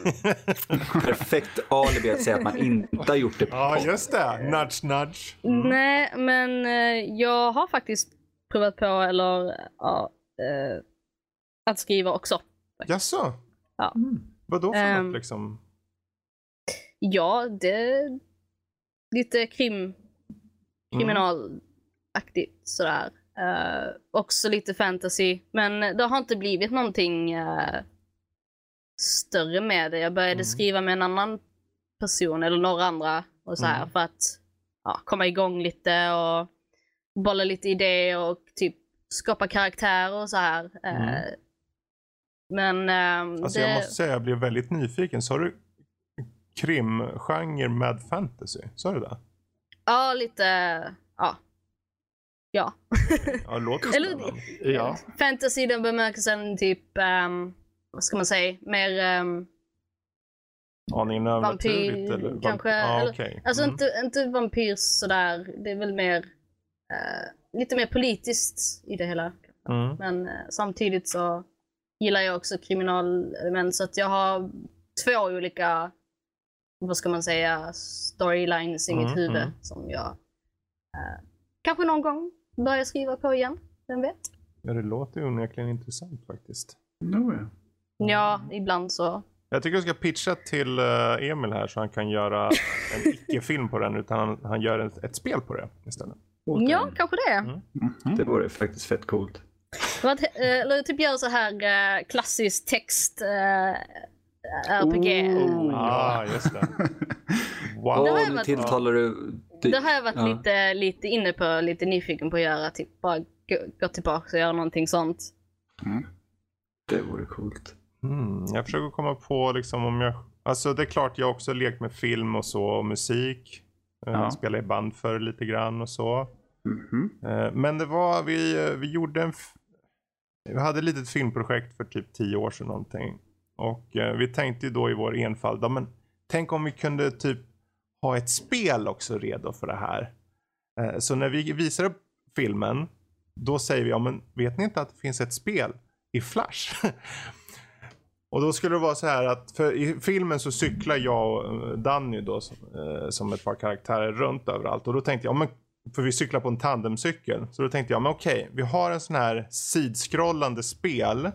S2: Perfekt alibi att säga att man inte har gjort det.
S1: Ja, just det. Nudge, nudge.
S4: nej, men eh, jag har faktiskt provat på, eller ja, eh, att skriva också.
S1: Jaså?
S4: Ja.
S1: Vad då för
S4: Ehm.
S1: något liksom?
S4: Ja, det är lite krim, kriminalaktigt sådär. Eh, också lite fantasy. Men det har inte blivit någonting eh, större med det. Jag började
S1: Mm.
S4: skriva med en annan person eller några andra och så här
S1: Mm.
S4: för att ja, komma igång lite och bolla lite idéer och typ skapa karaktärer och så här. Eh,
S1: Mm.
S4: Men ehm,
S1: Alltså
S4: det...
S1: jag måste säga jag blev väldigt nyfiken. Sa du krimgenre med fantasy? Sa du det?
S4: Ja, lite... Ja. Ja.
S1: Ja, låter
S4: Eller-
S3: ja.
S4: Fantasy i den bemärkelsen typ, ehm, vad ska man säga, mer... Um,
S1: Aningen övernaturligt?
S4: Vampyr,
S1: eller?
S4: kanske, eller-
S1: okej.
S4: alltså
S1: Mm.
S4: inte, inte vampyr sådär, det är väl mer, eh, lite mer politiskt i det hela.
S1: Mm.
S4: Men eh, samtidigt så gillar jag också kriminalelement så att jag har två olika, vad ska man säga, storylines i
S1: Mm,
S4: mitt huvud
S1: mm.
S4: som jag eh, kanske någon gång börjar skriva på igen. Vem vet?
S1: Ja, det låter ju onekligen intressant faktiskt.
S4: Ja, ibland så.
S1: Jag tycker jag ska pitcha till eh, Emil här så han kan göra en icke-film på den utan han, han gör ett, ett spel på det istället.
S4: Ja, kanske det.
S1: Mm.
S2: Det vore faktiskt fett coolt.
S4: Att, eh, Eller typ göra så här eh, klassisk text. eh, RPG.
S2: Oh.
S1: Ja, just det. Wow.
S4: Det har jag varit-
S2: tilltalar du... det-
S4: Det har jag varit
S2: ja.
S4: lite, lite inne på, lite nyfiken på att göra. Typ bara gå, gå tillbaka och göra någonting sånt.
S2: Det vore coolt.
S1: Mm, jag försöker komma på liksom om jag... Alltså det är klart jag också lekt med film och så och musik. Eh,
S3: Ja.
S1: Spelade i band för lite grann och så.
S2: Mm
S1: -hmm. Men det var, vi, eh, vi gjorde en... Vi hade ett litet filmprojekt för typ tio år sedan någonting. Och eh, vi tänkte ju då i vår enfald, ja, men tänk om vi kunde typ ha ett spel också redo för det här. Så när vi visar upp filmen, då säger vi, ja men vet ni inte att det finns ett spel i Flash? Och då skulle det vara så här att för i filmen så cyklar jag och Danny då som, eh, som ett par karaktärer runt överallt. Och då tänkte jag, men, för vi cyklar på en tandemcykel. Så då tänkte jag, men okej, vi har en sån här sidskrollande spel.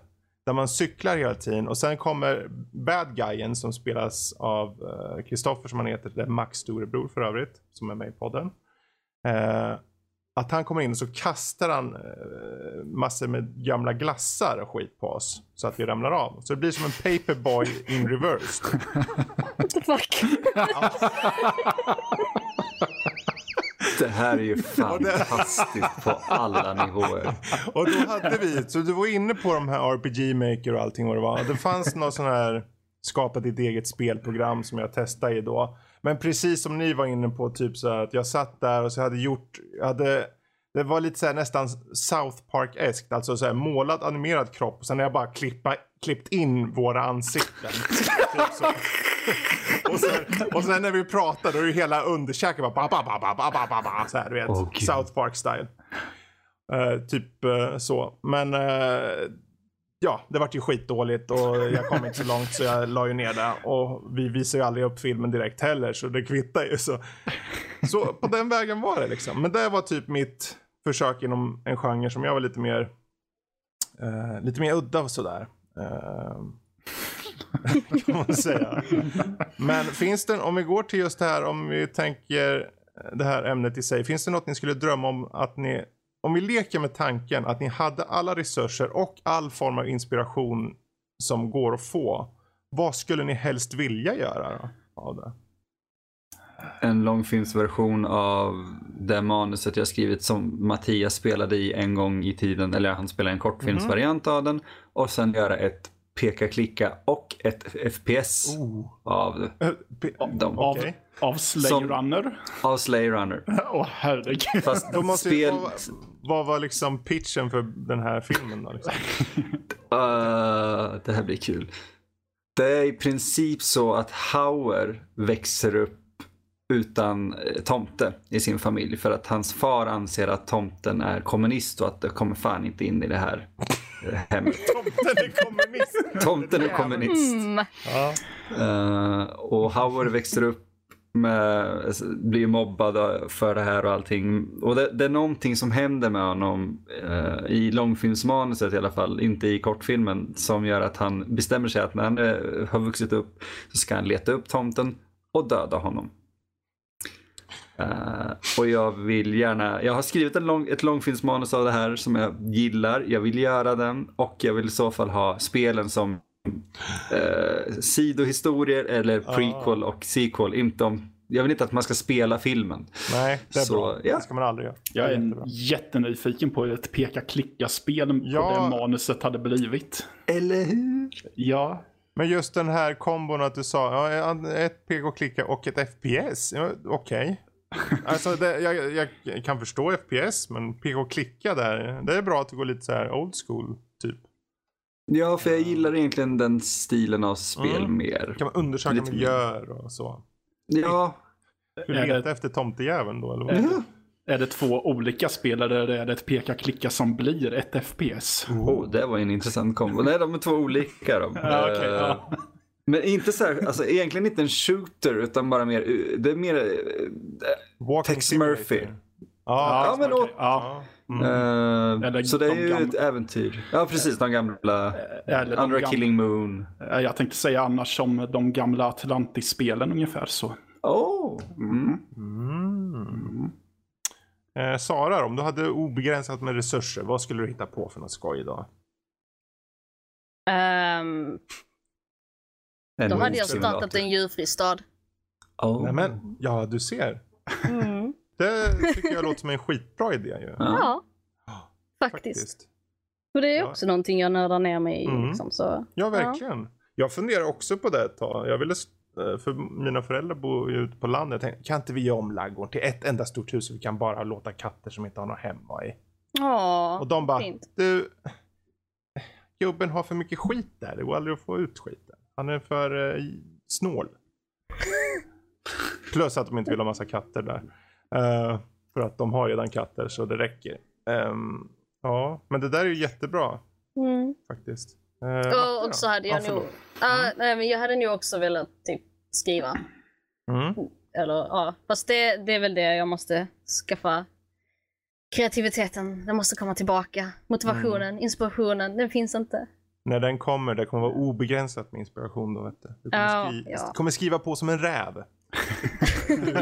S1: Där man cyklar hela tiden och sen kommer bad guyen som spelas av eh, Kristoffer som han heter. Det är Max storebror för övrigt. Som är med i podden. Eh, att han kommer in och så kastar han eh, massor med gamla glassar och skit på oss. Så att vi ramlar av. Så det blir som en paperboy in reverse.
S4: Fuck.
S2: Det här är ju fantastiskt på alla nivåer.
S1: Och då hade vi, så du var inne på de här RPG Maker och allting vad det var. Det fanns något sån här skapa ditt eget spelprogram som jag testade i då. Men precis som ni var inne på, typ så här att jag satt där och så hade gjort, hade det var lite så här nästan South Park-eskt, alltså så här målad animerad kropp och sen har jag bara klippa, klippt in våra ansikten. typ. och, sen, och sen när vi pratar då är ju hela underkäken bara ba, ba, ba, ba, ba, ba, ba, så här, du vet.
S2: Okay.
S1: South Park style. Uh, typ uh, så. Men uh, ja, det vart ju skitdåligt och jag kom inte så långt så jag la ju ner det. Och vi visar ju aldrig upp filmen direkt heller så det kvittar ju. Så, så på den vägen var det liksom. Men det var typ mitt försök inom en genre som jag var lite mer, lite mer udda och sådär. Uh, kan man säga. Men finns det, om vi går till just det här, om vi tänker det här ämnet i sig. Finns det något ni skulle drömma om att ni, om vi leker med tanken att ni hade alla resurser och all form av inspiration som går att få. Vad skulle ni helst vilja göra då, av det?
S2: En långfilmsversion av det manuset jag skrivit som Mattias spelade i en gång i tiden. Eller han spelade en kortfilmsvariant av den. Och sen göra ett peka-klicka och ett FPS av,
S1: Eh, p-
S2: dem.
S3: Av,
S1: Okej.
S3: av Slay
S2: Som-
S3: Runner.
S2: av Slay Runner.
S3: Åh herregud.
S2: Fast
S1: Då måste
S2: spel...
S1: vad, vad var liksom pitchen för den här filmen då? Liksom?
S2: Uh, det här blir kul. Det är i princip så att Hauer växer upp utan eh, tomte i sin familj för att hans far anser att tomten är kommunist och att det kommer fan inte in i det här hemmet.
S1: Tomten är kommunist!
S2: Tomten är kommunist.
S4: Mm.
S1: Ja.
S2: Eh, och Hauer växer upp med, blir mobbad för det här och allting. Och det, det är någonting som händer med honom eh, i långfilmsmanuset i alla fall, inte i kortfilmen, som gör att han bestämmer sig att när han eh, har vuxit upp så ska han leta upp tomten och döda honom. Eh, och jag vill gärna, jag har skrivit en lång, ett långfilmsmanus av det här som jag gillar. Jag vill göra den och jag vill i så fall ha spelen som eh, sidohistorier eller prequel och sequel. Inte om, jag vill inte att man ska spela filmen.
S1: Nej, det är
S2: Så,
S1: bra.
S2: ja.
S1: Det ska man aldrig göra.
S3: Jag är
S1: jättebra.
S3: jättenyfiken på ett peka-klicka-spel
S1: Ja.
S3: på det manuset hade blivit.
S2: Eller hur?
S3: Ja,
S1: Men just den här kombon att du sa ja, ett PK-klicka och ett FPS. Ja, Okej. Alltså det, jag, jag kan förstå FPS men PK-klicka där. Det är bra att det går lite så här old school typ.
S2: Ja, för jag gillar egentligen den stilen av spel
S1: Mm.
S2: mer.
S1: Kan man undersöka
S2: Lite
S1: miljöer och så.
S2: Ja,
S1: Du
S3: Är det-
S1: letar efter tomtejäveln då eller? vad?
S2: ja.
S3: är det två olika spel eller är det ett peka-klicka som blir ett FPS?
S2: Oh, det var en intressant kombo. Nej, de är två olika. De.
S3: Ja,
S2: Eh,
S3: ja.
S2: Men inte så här, alltså egentligen inte en shooter utan bara mer, det är mer, eh,
S1: Walking
S2: Tex
S1: simulator.
S2: Murphy.
S1: Ja,
S2: Ja, men
S3: okej, ja.
S1: Mm.
S2: eh,
S3: Eller
S2: så det är
S3: de
S2: ju
S3: gamla-
S2: ett äventyr. Ja, precis, de gamla,
S3: Eller de
S2: Andra
S3: gamla-
S2: Killing Moon.
S3: Eh, Jag tänkte säga annars som de gamla Atlantis-spelen ungefär så.
S2: Oh. Mm.
S1: Mm. Eh, Sara, om du hade obegränsat med resurser, vad skulle du hitta på för något skoj idag?
S4: Ehm,
S2: En
S4: Då hade jag startat en djurfri stad.
S2: Oh.
S1: Nej men, ja du ser.
S4: Mm.
S1: Det tycker jag låter som en skitbra idé ju.
S2: Ja.
S4: Ja, faktiskt.
S1: Faktiskt.
S4: Och det är
S1: Ja.
S4: också någonting jag nördar ner mig i.
S1: Mm.
S4: Liksom, så.
S1: Ja, verkligen. Jag funderar också på det ett tag. Jag ville, eh, för mina föräldrar bor ju ute på landet. Jag tänkte, kan inte vi göra om ladugården till ett enda stort hus så vi kan bara låta katter som inte har något hemma i?
S4: Ja,
S1: Och de bara,
S4: fint.
S1: du, gubben har för mycket skit där. Det går aldrig att få ut skiten. Han är för eh, snål. Plus att de inte vill ha massa katter där. Eh, för att de har redan katter så det räcker. Ehm, ja, men det där är ju jättebra
S4: Mm.
S1: faktiskt. Eh, Matte då?
S4: Och också hade jag
S1: Ja,
S4: nog... Ja, nej, men jag hade nog också velat typ skriva.
S1: Mm.
S4: Eller ja, fast det, det är väl det jag måste skaffa. Kreativiteten, den måste komma tillbaka. Motivationen,
S1: Mm.
S4: inspirationen, den finns inte.
S1: När den kommer, det kommer vara obegränsat med inspiration då vet du. Du kommer,
S4: Ja,
S1: skri-
S4: ja.
S1: kommer skriva på som en räv.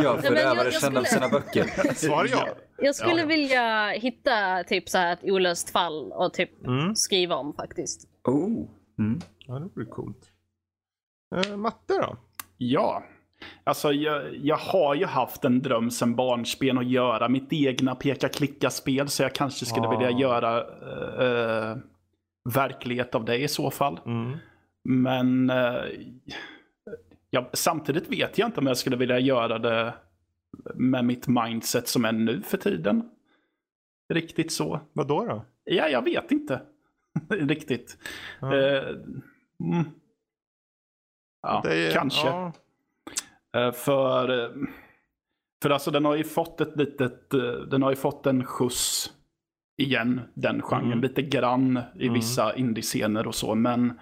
S2: Ja, förövare känner
S4: skulle-
S2: sina böcker.
S1: Svar ja.
S4: Jag skulle
S1: Ja, ja.
S4: vilja hitta typ så här ett olöst fall och typ
S1: Mm.
S4: skriva om faktiskt.
S2: Oh. Mm.
S1: Ja, det blir coolt. Eh, matte då?
S3: Ja. Alltså jag, jag har ju haft en dröm sedan barnsben att göra mitt egna peka-klicka-spel. Så jag kanske skulle
S1: Ah.
S3: vilja göra eh, verklighet av det i så fall.
S1: Mm.
S3: Men eh, ja, samtidigt vet jag inte om jag skulle vilja göra det med mitt mindset som är nu för tiden. Riktigt så.
S1: Vad då? då?
S3: Ja, jag vet inte. Riktigt.
S1: Ja.
S3: Eh, mm. Ja,
S1: är-
S3: kanske.
S1: Ja.
S3: Eh, För, eh, för alltså den har ju fått ett litet, eh, den har ju fått en skjuts igen, den genren.
S1: Mm.
S3: Lite grann i
S1: Mm.
S3: vissa indiescener och så. Men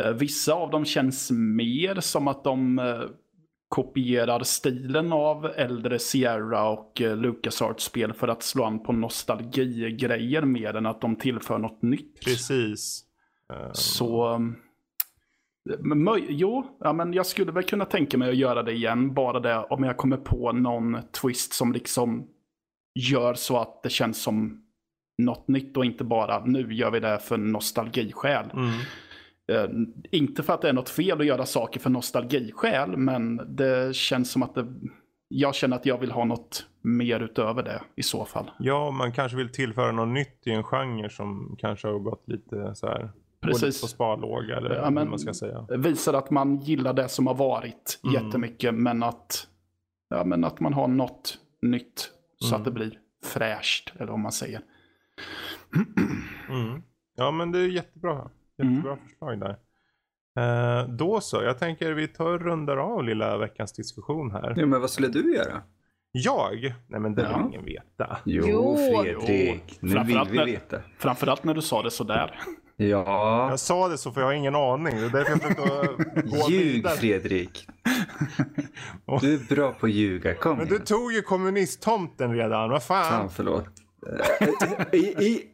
S3: eh, vissa av dem känns mer som att de eh, kopierar stilen av äldre Sierra och eh, LucasArts-spel för att slå an på nostalgigrejer mer än att de tillför något nytt.
S1: Precis. Eh,
S3: Så... um, Men, jo, ja, men jag skulle väl kunna tänka mig att göra det igen. Bara det om jag kommer på någon twist som liksom gör så att det känns som något nytt och inte bara nu gör vi det för nostalgiskäl.
S1: Mm.
S3: Eh, inte för att det är något fel att göra saker för nostalgiskäl, men det känns som att det, jag känner att jag vill ha något mer utöver det i så fall.
S1: Ja, man kanske vill tillföra något nytt i en genre som kanske har gått lite så här.
S3: Precis.
S1: På sparlåga eller
S3: Ja,
S1: vad
S3: men-
S1: man ska säga.
S3: visar att man gillar det som har varit
S1: Mm.
S3: jättemycket, men att, ja, men att man har något nytt så
S1: Mm.
S3: att det blir fräscht, eller vad man säger.
S1: Mm. Ja, men det är jättebra. Jättebra
S3: Mm.
S1: förslag där. Eh, då så, jag tänker vi tar och rundar av lilla veckans diskussion här.
S2: Jo, men vad skulle du göra?
S1: Jag? Nej men det vill
S3: Ja.
S1: ingen veta.
S2: Jo,
S4: Jo.
S2: Fredrik. Nu vill
S3: Framförallt
S2: vi
S3: när-
S2: veta.
S3: Framförallt när du sa det sådär.
S2: Ja.
S1: Jag sa det så för jag har ingen aning. Det är därför jag försökte att gå
S2: Ljug,
S1: vidare.
S2: Fredrik. Du är bra på att ljuga. Kom
S1: Men du
S2: igen.
S1: tog ju kommunisttomten redan, vad fan.
S2: Fan, förlåt. Eh, I, i,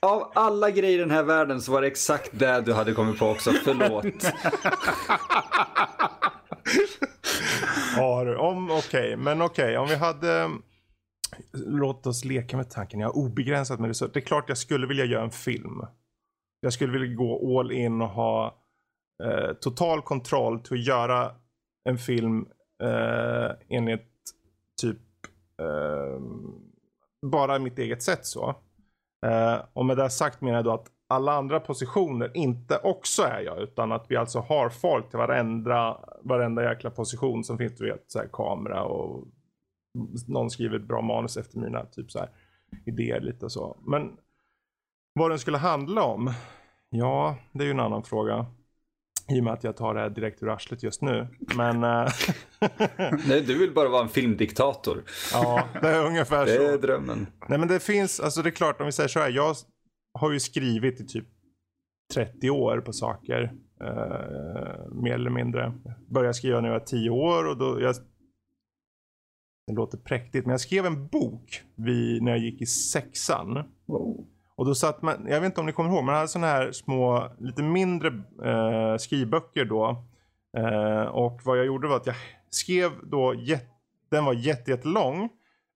S2: av alla grejer i den här världen så var det exakt det du hade kommit på också. Förlåt.
S1: Ja, du. om, okej, men okej, om vi hade... Låt oss leka med tanken. Jag har obegränsat med resurser. Det är klart jag skulle vilja göra en film. Jag skulle vilja gå all in och ha eh, total kontroll till att göra en film eh, enligt typ eh, bara mitt eget sätt så. Eh, och med det sagt menar jag då att alla andra positioner inte också är jag. Utan att vi alltså har folk till varenda, varenda jäkla position som finns. Du vet, så här, kamera och någon skriver ett bra manus efter mina typ så här, idéer lite så. Men vad den skulle handla om? Ja, det är ju en annan fråga. I och med att jag tar det här direkt ur arslet just nu. Men eh,
S2: Nej, du vill bara vara en filmdiktator.
S1: ja, det är ungefär
S2: Det är
S1: så.
S2: drömmen.
S1: Nej men det finns, alltså det är klart om vi säger så här. Jag har ju skrivit i typ 30 år på saker. Eh, mer eller mindre. Började skriva när jag var 10 år och då, jag, det låter präktigt, men jag skrev en bok vid, när jag gick i sexan. Och då satt man, jag vet inte om ni kommer ihåg, man hade sådana här små, lite mindre eh, skrivböcker då. Eh, och vad jag gjorde var att jag skrev då, jätt, den var jätte, jättelång.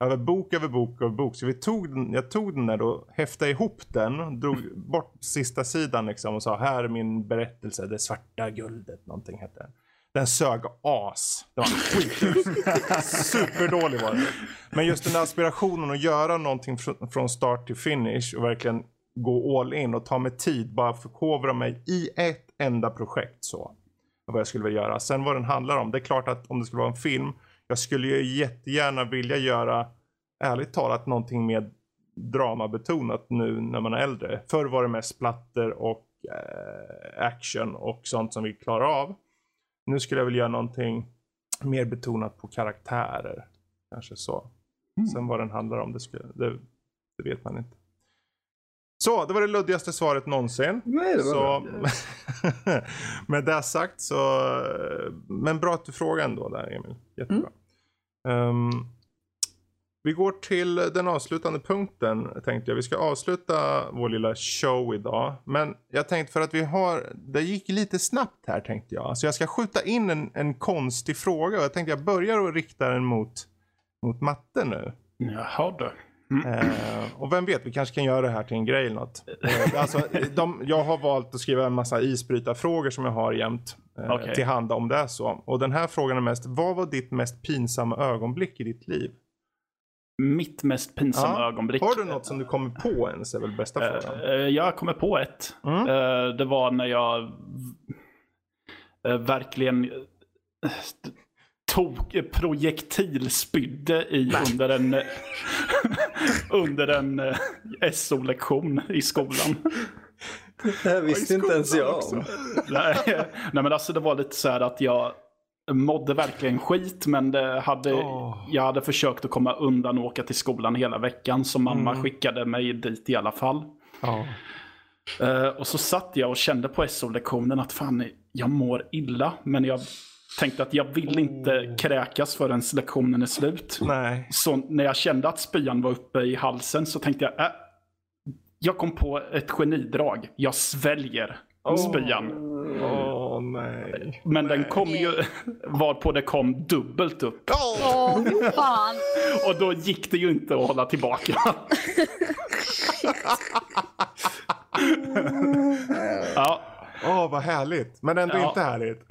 S1: över bok över bok över bok. Så vi tog den, jag tog den där då, häftade ihop den. Drog bort sista sidan liksom och sa här är min berättelse. Det svarta guldet. Någonting hette den. Den sög as. Det var skit. Superdålig var den. Men just den där aspirationen att göra någonting fr- från start till finish och verkligen gå all in och ta mig tid. Bara förkovra mig i ett enda projekt så. Vad jag skulle vilja göra. Sen vad den handlar om. Det är klart att om det skulle vara en film. Jag skulle ju jättegärna vilja göra, ärligt talat, någonting mer dramabetonat nu när man är äldre. Förr var det mest splatter och eh, action och sånt som vi klarar av. Nu skulle jag vilja göra någonting mer betonat på karaktärer. Kanske så. Sen vad den handlar om, det, skulle, det, det vet man inte. Så, det var det luddigaste svaret någonsin.
S2: Nej, det var
S1: så,
S2: bra.
S1: med det sagt så, men bra att du frågade ändå där Emil. Jättebra. Ehm, vi går till den avslutande punkten tänkte jag. Vi ska avsluta vår lilla show idag. Men jag tänkte för att vi har, det gick lite snabbt här tänkte jag. Så jag ska skjuta in en, en konstig fråga och jag tänkte jag börjar att rikta den mot, mot matte nu.
S3: Jaha du.
S1: Eh, och vem vet, vi kanske kan göra det här till en grej eller något. Eh, alltså, de, jag har valt att skriva en massa isbrytarfrågor som jag har jämt eh,
S3: Okej.
S1: tillhanda om det är så. Och den här frågan är mest, vad var ditt mest pinsamma ögonblick i ditt liv?
S3: Mitt mest pinsamma
S1: Ja.
S3: ögonblick.
S1: Har du något som du kommer på ens är väl bästa frågan.
S3: Eh, jag kommer på ett.
S1: Mm.
S3: Eh, det var när jag eh, verkligen eh, tog projektilspydde i under en, under en eh, SO-lektion i skolan.
S2: Det här visste inte ens jag
S1: också.
S2: om.
S3: nej, nej men alltså det var lite så här att jag mådde verkligen skit men hade,
S1: Åh.
S3: jag hade försökt att komma undan och åka till skolan hela veckan så mamma skickade mig dit i alla fall.
S1: Ja.
S3: Eh, och så satt jag och kände på SO-lektionen att fan, jag mår illa. Men jag tänkte att jag vill inte kräkas förrän lektionen är slut.
S1: Nej.
S3: Så när jag kände att spyan var uppe i halsen så tänkte jag, äh, jag kom på ett genidrag. Jag sväljer spyan.
S1: Åh nej.
S3: Men den kom ju, varpå det kom dubbelt upp.
S4: Åh, fy fan.
S3: Och då gick det ju inte att hålla tillbaka. ja,
S1: Åh vad härligt. Men ändå
S3: Ja.
S1: inte härligt.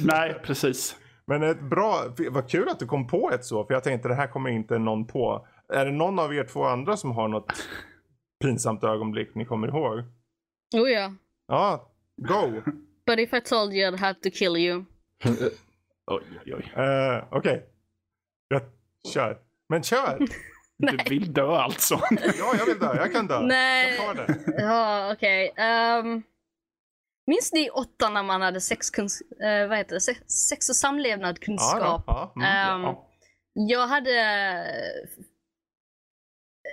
S3: nej, precis.
S1: Men ett bra, vad kul att du kom på ett så. För jag tänkte det här kommer inte någon på. Är det någon av er två andra som har något pinsamt ögonblick ni kommer ihåg?
S4: Oh ja.
S1: Ja, go.
S4: But if I told you I'd have to kill you.
S3: Oj, oj, oj.
S1: Uh, Okej. Jag kör. Men kör!
S3: Du vill dö alltså?
S1: Ja, jag vill dö. Jag kan dö.
S4: Nej.
S1: Jag tar det.
S4: Ja, okej. Um, minns ni i åttan när man hade sexkunsk- eh, vad heter det? Sex, sex och
S1: Ja,
S4: samlevnadkunskap?
S1: då. ja. Mm.
S4: Ehm,
S3: Ja.
S4: Jag hade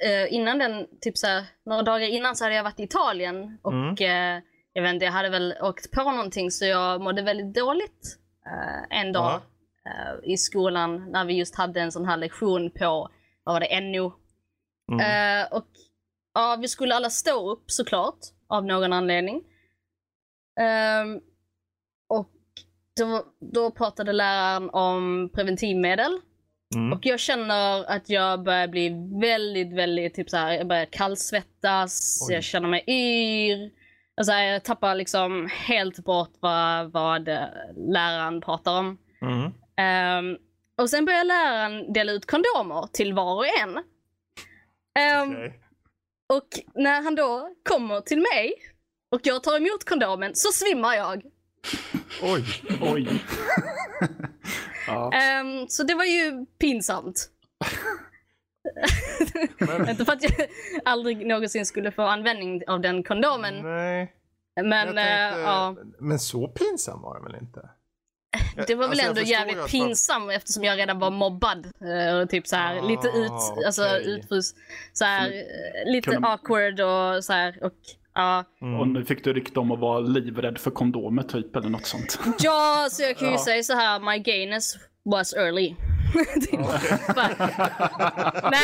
S4: eh, innan den, typ så här, några dagar innan så hade jag varit i Italien och
S1: Mm.
S4: eh, jag vet inte, jag hade väl åkt på någonting så jag mådde väldigt dåligt eh, en dag eh, i skolan när vi just hade en sån här lektion på, vad var det, NO.
S1: Mm.
S4: Eh, och ja, vi skulle alla stå upp såklart, av någon anledning. Ehm, och då, då pratade läraren om preventivmedel.
S1: Mm.
S4: Och jag känner att jag börjar bli väldigt, väldigt, typ så här, jag börjar kallsvettas,
S1: Oj.
S4: jag känner mig yr. Alltså, jag tappar liksom helt bort vad, vad läraren pratar om.
S1: Mm.
S4: Ehm, och sen börjar läraren dela ut kondomer till var och en. Ehm,
S1: Okej.
S4: Och när han då kommer till mig och jag tar emot kondomen så svimmar jag.
S1: Oj.
S3: Oj. ja.
S4: Ehm, så det var ju pinsamt.
S1: Men,
S4: Inte för att jag aldrig någonsin skulle få användning av den kondomen.
S1: nej.
S4: Men
S1: tänkte,
S4: eh, ja,
S1: Men så pinsam var det väl inte?
S4: det var väl
S1: Alltså,
S4: ändå jävligt
S1: att-
S4: pinsamt eftersom jag redan var mobbad. eh, Och typ så här,
S1: Ah,
S4: lite ut, alltså
S1: okej.
S4: utfrust. Så här, eh, lite
S3: Kunde-
S4: awkward och så här. Och, ja.
S1: Mm.
S3: Och nu fick du rykte om att vara livrädd för kondomer typ eller något sånt.
S4: ja, så jag kan ju
S1: Ja.
S4: säga så här, my gayness was early. Typ. Nej,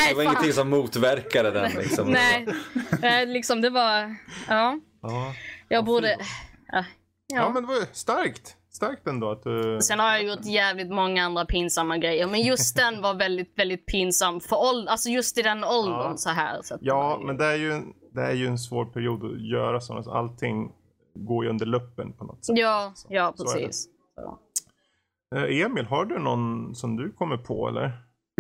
S2: Det var
S4: fan.
S2: ingenting som motverkade den. Liksom.
S4: Nej, eh, liksom det var, ja.
S1: Ja.
S4: Jag borde, ja.
S1: Ja. Men det var ju starkt. starkt ändå att du...
S4: Sen har jag gjort jävligt många andra pinsamma grejer. Men just den var väldigt, väldigt pinsam för åldern. Alltså just i den åldern
S1: Ja.
S4: så här. Så att
S1: Ja,
S4: var
S1: men det är, ju, en- det är ju en svår period att göra sådana. Så allting går ju under luppen på något sätt.
S4: Ja,
S1: Så-
S4: ja precis. Så.
S1: Eh, Emil, har du någon som du kommer på eller?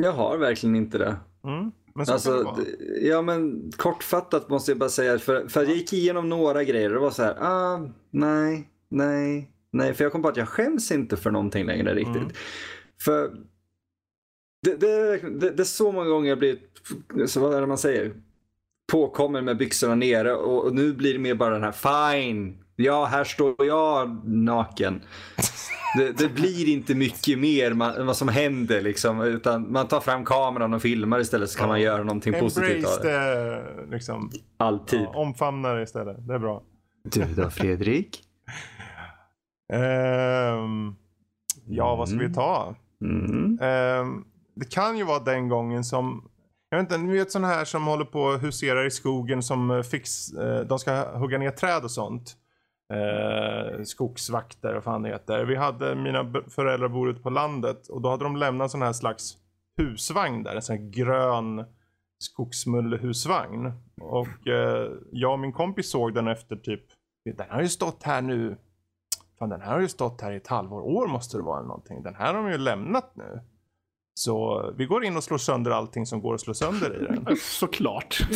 S2: Jag har verkligen inte det.
S1: Mm. Men det
S2: Alltså,
S1: vara.
S2: d- ja men kortfattat måste jag bara säga, för, för jag gick igenom några grejer och det var så här, ah, nej, nej, nej, för jag kom på att jag skäms inte för någonting längre riktigt.
S1: Mm.
S2: För det, det, det, det är så många gånger jag blivit, så vad är det man säger, påkommen med byxorna nere och, och nu blir det mer bara den här, fine, ja här står jag naken. Det, det blir inte mycket mer man, vad som händer liksom, utan man tar fram kameran och filmar istället så kan man göra någonting positivt av
S1: Embrace
S2: det.
S1: det, liksom.
S2: Alltid.
S1: Ja, omfamna det istället. Det är bra.
S2: Du då Fredrik?
S1: Ehm, ja, vad ska vi
S2: Mm.
S1: ta?
S2: Mm.
S1: Ehm, det kan ju vara den gången som jag vet inte, ni vet sådana här som håller på och huserar i skogen som fix, eh, de ska hugga ner träd och sånt. Eh, skogsvakter och fan det heter. Vi hade, mina föräldrar bor ute på landet och då hade de lämnat sån här slags husvagn där. En sån här grön skogsmullehusvagn. Och eh, jag och min kompis såg den efter typ, den har ju stått här nu Fan den här har ju stått här i ett halvår, år måste det vara eller någonting. Den här har de ju lämnat nu. Så vi går in och slår sönder allting som går att slå sönder i den.
S3: Såklart.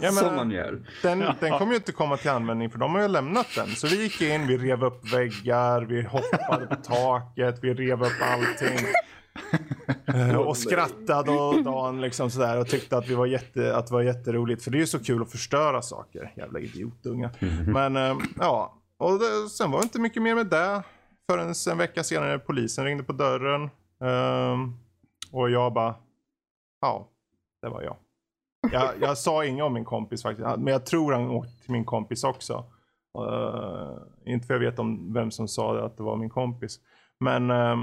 S1: Jag
S2: Som man gör.
S1: den, den kommer ju inte komma till användning för de har ju lämnat den. Så vi gick in, vi rev upp väggar, vi hoppade på taket, vi rev upp allting. Eh, och skrattade och Dan liksom sådär och tyckte att, vi var jätte, att det var jätteroligt. För det är ju så kul att förstöra saker. Jävla idiotunga. Men eh, ja, och det, sen var det inte mycket mer med det. Förrän en vecka senare polisen ringde på dörren. Ehm, och jag bara, ja, det var jag. Jag, jag sa inget om min kompis faktiskt. Men jag tror han åkte till min kompis också. Eh, inte för jag vet om vem som sa att det var min kompis. Men eh,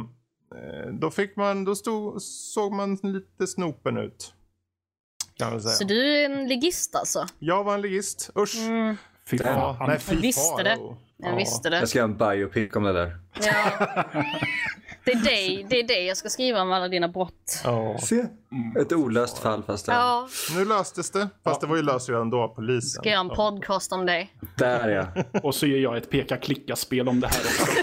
S1: då fick man, då stod, såg man lite snopen ut. Kan man säga.
S4: så du är en ligist alltså?
S1: Jag var en ligist. Usch.
S4: Mm,
S3: Fy
S1: Ja,
S3: fan.
S1: nej, fy
S4: Jag visste det.
S1: farao.
S4: jag
S1: Ja.
S4: visste det.
S2: Jag ska göra en biopic om det där.
S4: Ja. Det är dig, det är dig jag ska skriva om alla dina brott.
S1: Ja.
S2: Se. Ett olöst fall fast det.
S4: Ja,
S1: Nu löstes det. Fast det var ju löst redan då av polisen.
S4: ska göra en podcast om dig.
S2: Där ja.
S3: Och så gör jag ett peka-klicka-spel om det här också.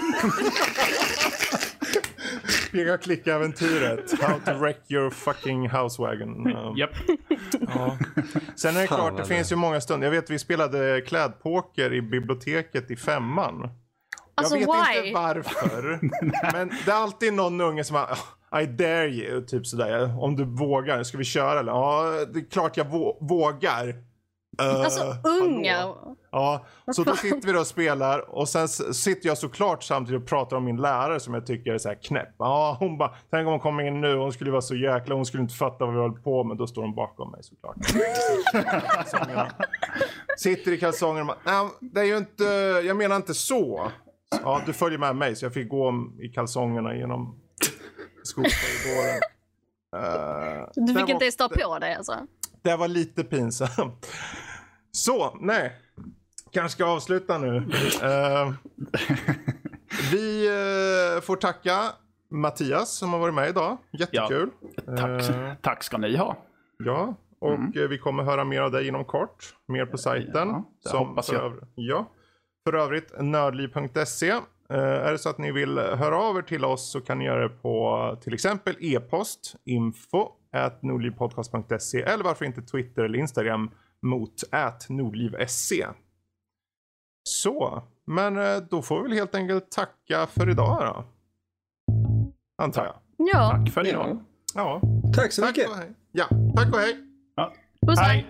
S1: Peka klicka-äventyret. How to wreck your fucking housewagon. Um,
S3: Japp.
S1: ja. Sen är det klart, det finns ju många stunder. Jag vet vi spelade klädpoker i biblioteket i femman.
S4: Alltså,
S1: jag vet
S4: why?
S1: inte varför. men det är alltid någon unge som bara, "Oh, I dare you, typ sådär. Om du vågar, ska vi köra eller? Ja, det är klart jag vå- vågar. Eh,
S4: Alltså unga.
S1: hallå? Ja, så då sitter vi då och spelar och sen sitter jag såklart samtidigt och pratar om min lärare som jag tycker är så här knäpp. Ja, hon bara, tänk om hon kommer in nu, hon skulle vara så jäkla, hon skulle inte fatta vad vi håller på med. Då står hon bakom mig såklart. Sitter i kalsongerna och bara, nej, det är ju inte, jag menar inte så. Ja, du följer med mig så jag fick gå i kalsongerna genom skolkorridoren. Uh,
S4: Du fick inte ens ta på dig alltså?
S1: det var lite pinsamt. Så, nej. Kanske ska avsluta nu. Eh, vi eh, får tacka Mattias som har varit med idag. Jättekul.
S3: Tack.
S1: Eh,
S3: Tack ska ni ha.
S1: ja, och eh, vi kommer höra mer av dig inom kort. Mer på sajten.
S3: Ja, det
S1: som
S3: hoppas
S1: för
S3: jag.
S1: Övrigt, ja. För övrigt nördliv.se. Eh, är det så att ni vill höra av er till oss så kan ni göra det på till exempel e-post info at nordlivpodcast.se eller varför inte Twitter eller Instagram mot at nordliv.se. Så, men eh, då får vi väl helt enkelt tacka för idag då. Antar jag.
S4: Ja,
S3: Tack för idag.
S1: Ja,
S2: Tack så
S1: tack
S2: mycket.
S1: och hej. Ja, tack och hej.
S3: Ja.
S4: puss hej.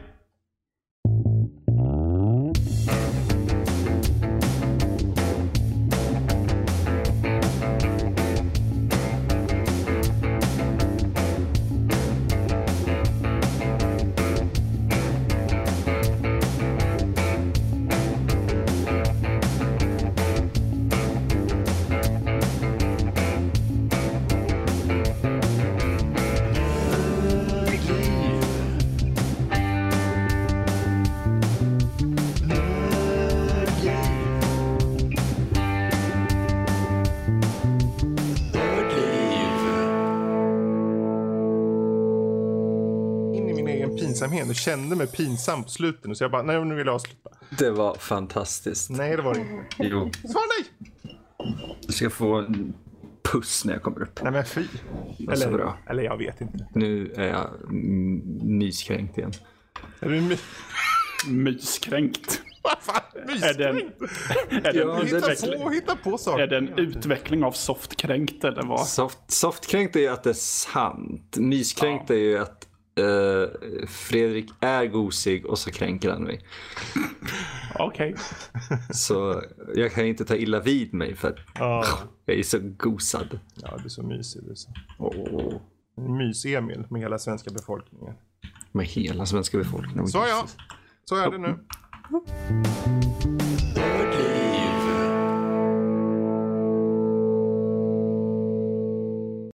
S3: Hej.
S1: pinsamhet och kände mig pinsam på slutet. Så jag bara, nej nu vill jag avsluta.
S2: Det var fantastiskt.
S1: Nej det var det inte.
S2: Jo,
S1: Svar nej!
S2: du ska få en puss när jag kommer upp.
S1: Nej men fy.
S2: var så bra.
S1: eller jag vet inte.
S2: Nu är jag myskränkt igen.
S1: Är du my-
S3: Myskränkt.
S1: Vad fan?
S3: Är det en,
S1: Myskränkt?
S3: är det
S2: Ja,
S1: Hitta på, hitta på saker.
S3: är det en utveckling av softkränkt eller vad?
S2: Soft, softkränkt är ju att det är sant. Myskränkt är ju att eh, Fredrik är gosig och så kränker han mig.
S3: Okej.
S2: Så jag kan inte ta illa vid mig för att
S1: Ja.
S2: jag är så gosad.
S1: ja, du är så mysig. Du är så.
S2: Åh,
S1: Mys-Emil med hela svenska befolkningen.
S2: med hela svenska befolkningen.
S1: Så ja, så är det nu.